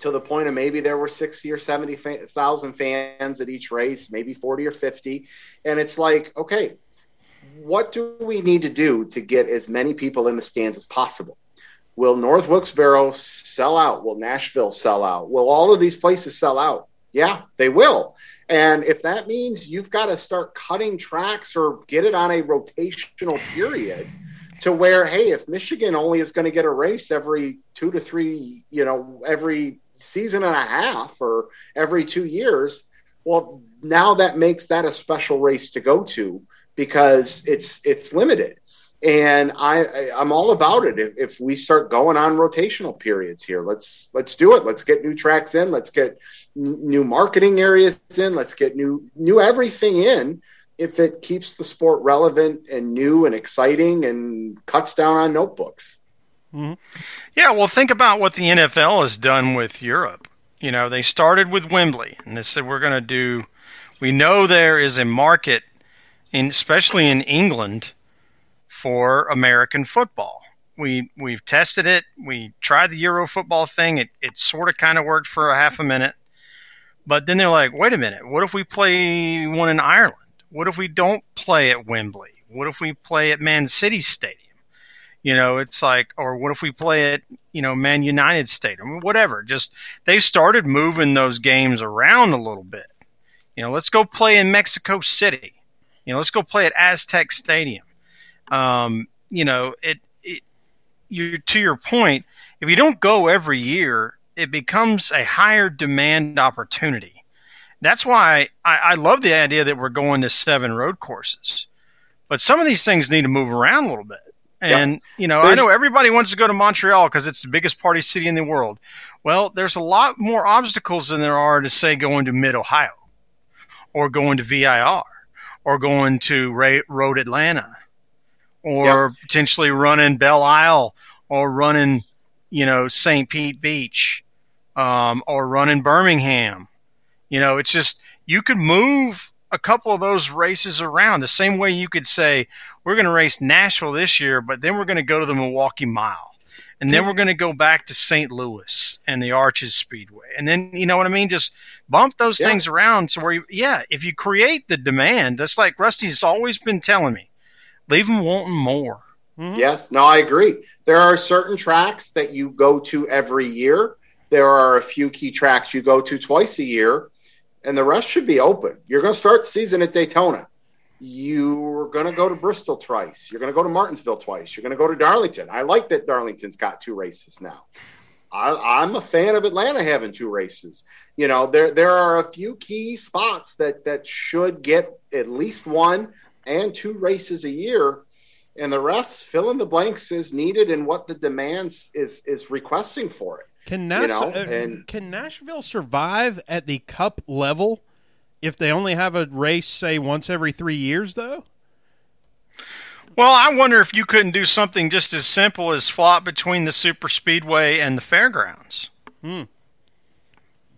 to the point of maybe there were 60 or 70,000 fans at each race, maybe 40 or 50. And it's like, okay, what do we need to do to get as many people in the stands as possible? Will North Wilkesboro sell out? Will Nashville sell out? Will all of these places sell out? Yeah, they will. And if that means you've got to start cutting tracks or get it on a rotational period to where, hey, if Michigan only is going to get a race every two to three, you know, every season and a half or every two years, well, now that makes that a special race to go to because it's it's limited and I, I am all about it. If, if we start going on rotational periods here, let's let's do it. Let's get new tracks in. Let's get n- new marketing areas in. Let's get new new everything in. If it keeps the sport relevant and new and exciting and cuts down on notebooks. Mm-hmm. Yeah, well, think about what the NFL has done with Europe. You know, they started with Wembley, and they said we're going to do. We know there is a market, in especially in England for American football. We we've tested it. We tried the Euro football thing. It it sort of kind of worked for a half a minute, but then they're like, wait a minute. What if we play one in Ireland? What if we don't play at Wembley? What if we play at Man City Stadium? You know, it's like, or what if we play at you know Man United Stadium? Whatever. Just they started moving those games around a little bit. You know, let's go play in Mexico City. You know, let's go play at Aztec Stadium um, you know, it, it you to your point, if you don't go every year, it becomes a higher demand opportunity. That's why I, I love the idea that we're going to seven road courses. But some of these things need to move around a little bit. And you know, there's, I know everybody wants to go to Montreal because it's the biggest party city in the world. Well, there's a lot more obstacles than there are to say going to Mid Ohio, or going to VIR, or going to Road Atlanta, or yep. potentially running Belle Isle or running, you know, St. Pete Beach, um, or running Birmingham. You know, it's just you could move a couple of those races around the same way you could say we're going to race Nashville this year, but then we're going to go to the Milwaukee Mile. And then we're going to go back to St. Louis and the Arches Speedway. And then, you know what I mean? Just bump those yeah. things around. So where, you, yeah, if you create the demand, that's like Rusty's always been telling me leave them wanting more. Mm-hmm. Yes, no, I agree. There are certain tracks that you go to every year. There are a few key tracks you go to twice a year, and the rest should be open. You're going to start the season at Daytona. You're going to go to Bristol twice. You're going to go to Martinsville twice. You're going to go to Darlington. I like that Darlington's got two races now. I, am a fan of Atlanta having two races. You know, there there are a few key spots that that should get at least one and two races a year, and the rest fill in the blanks as needed and what the demands is is requesting for it. Can Nash- you know? uh, and, can Nashville survive at the Cup level if they only have a race, say once every three years, though? Well, I wonder if you couldn't do something just as simple as flop between the super speedway and the fairgrounds. Hmm.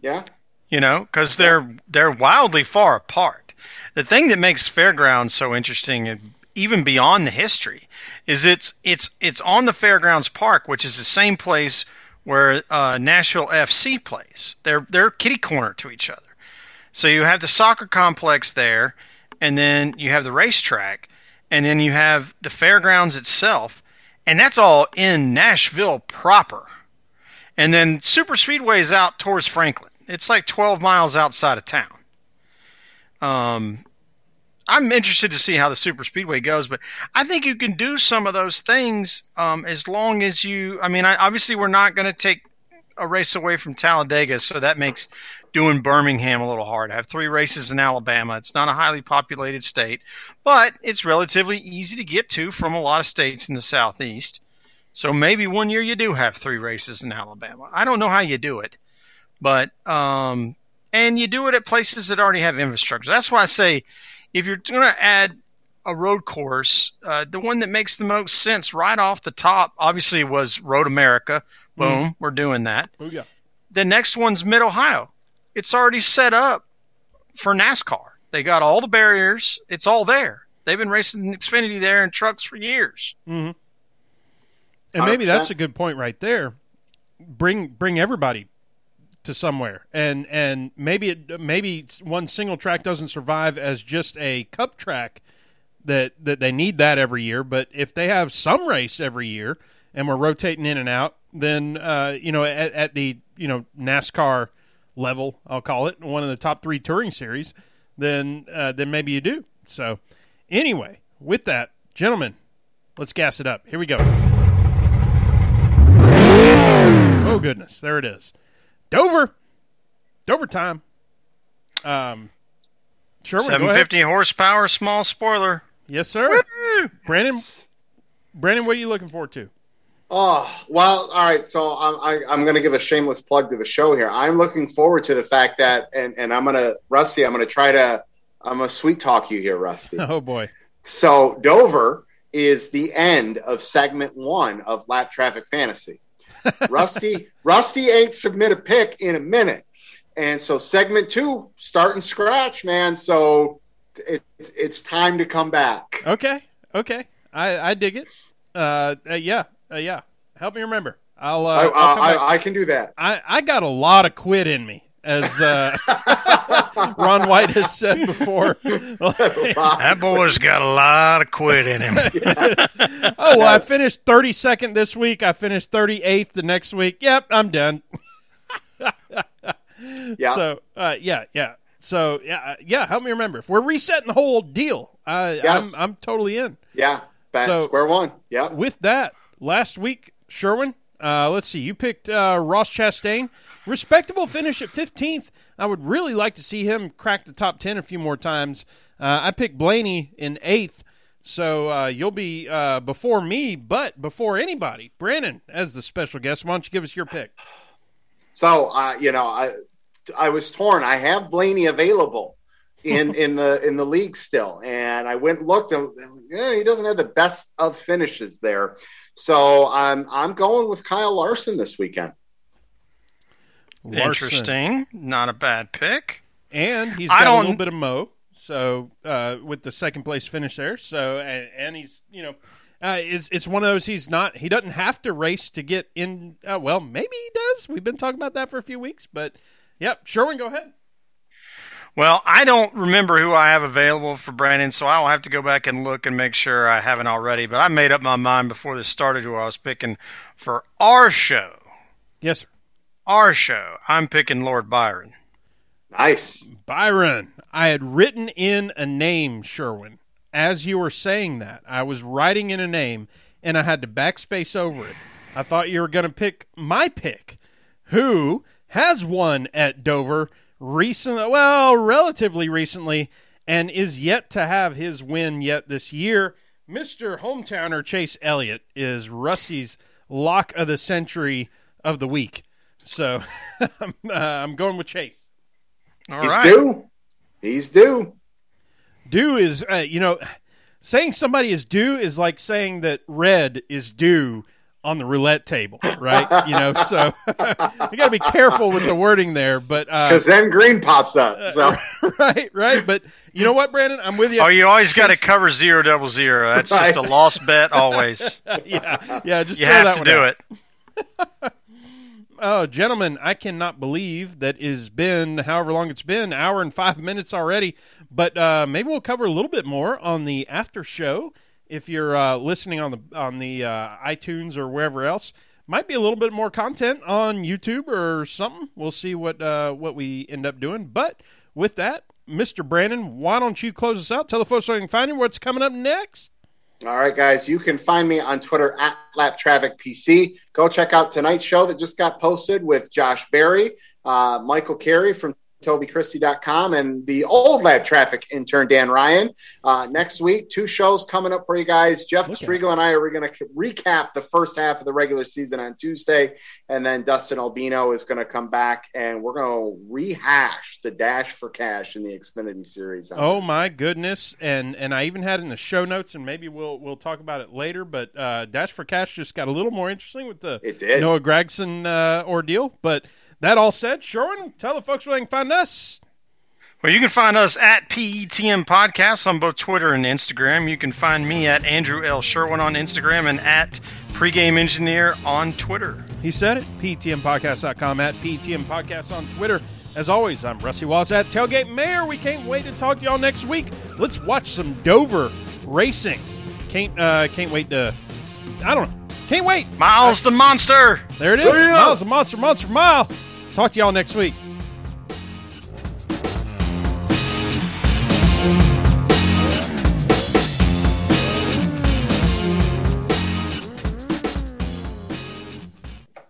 Yeah. You know, because they're they're wildly far apart the thing that makes fairgrounds so interesting even beyond the history is it's it's it's on the fairgrounds park which is the same place where uh, Nashville FC plays. They're they're kitty corner to each other. So you have the soccer complex there and then you have the racetrack and then you have the fairgrounds itself and that's all in Nashville proper. And then super speedway is out towards Franklin. It's like 12 miles outside of town. Um, I'm interested to see how the super speedway goes, but I think you can do some of those things um, as long as you. I mean, I, obviously we're not going to take a race away from Talladega, so that makes doing Birmingham a little hard. I have three races in Alabama. It's not a highly populated state, but it's relatively easy to get to from a lot of states in the southeast. So maybe one year you do have three races in Alabama. I don't know how you do it, but um, and you do it at places that already have infrastructure. That's why I say if you're going to add a road course, uh, the one that makes the most sense right off the top, obviously, was Road America. Boom, mm. we're doing that. Oh yeah. The next one's Mid Ohio. It's already set up for NASCAR. They got all the barriers. It's all there. They've been racing Xfinity there in trucks for years. Mm-hmm. And maybe 100%. that's a good point right there. Bring bring everybody to somewhere, and and maybe it, maybe one single track doesn't survive as just a cup track that that they need that every year. But if they have some race every year, and we're rotating in and out, then uh, you know at, at the you know NASCAR level, I'll call it one of the top three touring series, then uh, then maybe you do. So anyway, with that, gentlemen, let's gas it up. Here we go. Oh goodness, there it is. Dover, Dover time. Um, sure. Seven fifty horsepower, small spoiler. Yes, sir. Woo! Brandon, Brandon, what are you looking forward to? Oh well, all right. So I'm I, am i am going to give a shameless plug to the show here. I'm looking forward to the fact that, and and I'm gonna Rusty. I'm gonna try to. I'm gonna sweet talk you here, Rusty. Oh boy. So Dover is the end of segment one of Lapped Traffic Fantasy. Rusty, Rusty ain't submit a pick in a minute. And so segment two, starting scratch, man. So it, it's time to come back. Okay. Okay. I, I dig it. Uh, uh yeah. Uh, yeah. Help me remember. I'll, uh, I, I'll I, I, can do that. I, I got a lot of quit in me as uh, Ron White has said before. that boy's got a lot of quit in him. yes. Oh, well. I finished 32nd this week. I finished 38th the next week. Yep, I'm done. yeah. So, uh, yeah, yeah. So, yeah, uh, yeah. Help me remember. If we're resetting the whole deal, uh, yes. I'm, I'm totally in. Yeah, back so, square one. Yeah. With that, last week, Sherwin, uh, let's see. You picked uh, Ross Chastain. Respectable finish at 15th. I would really like to see him crack the top 10 a few more times. Uh, I picked Blaney in eighth. So uh, you'll be uh, before me, but before anybody. Brandon, as the special guest, why don't you give us your pick? So, uh, you know, I I was torn. I have Blaney available in in the in the league still, and I went and looked, and yeah, he doesn't have the best of finishes there. So I'm I'm going with Kyle Larson this weekend. Larson. Interesting, not a bad pick. And he's got a little bit of mo. So uh, with the second place finish there, so and, and he's you know. Uh, it's, it's one of those he's not he doesn't have to race to get in uh, well maybe he does we've been talking about that for a few weeks but yep Sherwin go ahead well, I don't remember who I have available for Brandon, so I'll have to go back and look and make sure I haven't already. But I made up my mind before this started who I was picking for our show. Yes, sir. Our show. I'm picking Lord Byron. Nice. Byron. I had written in a name, Sherwin. As you were saying that, I was writing in a name and I had to backspace over it. I thought you were going to pick my pick, who has won at Dover recently, well, relatively recently, and is yet to have his win yet this year. Mr. Hometowner Chase Elliott is Rusty's lock of the century of the week. So I'm, uh, I'm going with Chase. All He's right. due. He's due. Due is, uh, you know, saying somebody is due is like saying that red is due on the roulette table, right? you know, so you got to be careful with the wording there, but because uh, then green pops up. So right, right. But you know what, Brandon, I'm with you. Oh, you always got to cover zero double zero. That's right. just a lost bet, always. yeah, yeah. Just you have to do out. it. Oh, gentlemen, I cannot believe that has been however long it's been, hour and five minutes already. But uh, maybe we'll cover a little bit more on the after show if you're uh, listening on the on the uh, iTunes or wherever else. might be a little bit more content on YouTube or something. We'll see what uh, what we end up doing. But with that, Mr. Brandon, why don't you close us out? Tell the folks where they can find you. What's coming up next? All right, guys, you can find me on Twitter at LappedTrafficPC. Go check out tonight's show that just got posted with Josh Berry, uh, Michael Carey from TobyChristie.com and the old Lapped Traffic intern, Dan Ryan. Uh, next week, two shows coming up for you guys. Jeff Okay. Striegel and I are going to recap the first half of the regular season on Tuesday. And then Dustin Albino is going to come back and we're going to rehash the Dash for Cash in the Xfinity Series. Oh my goodness! And and I even had it in the show notes, and maybe we'll we'll talk about it later. But uh, Dash for Cash just got a little more interesting with the. Noah Gragson uh, ordeal. But that all said, Sherwin, tell the folks where they can find us. Well, you can find us at PETM Podcast on both Twitter and Instagram. You can find me at Andrew L. Sherwin on Instagram and at Pregame Engineer on Twitter. He said it. PTMPodcast.com at PTM Podcast on Twitter. As always, I'm Rusty Wallace at Tailgate Mayor. We can't wait to talk to y'all next week. Let's watch some Dover racing. Can't uh, can't wait to. I don't know. Can't wait. Miles the Monster! There it is. Miles, the monster, monster, mile. Talk to y'all next week.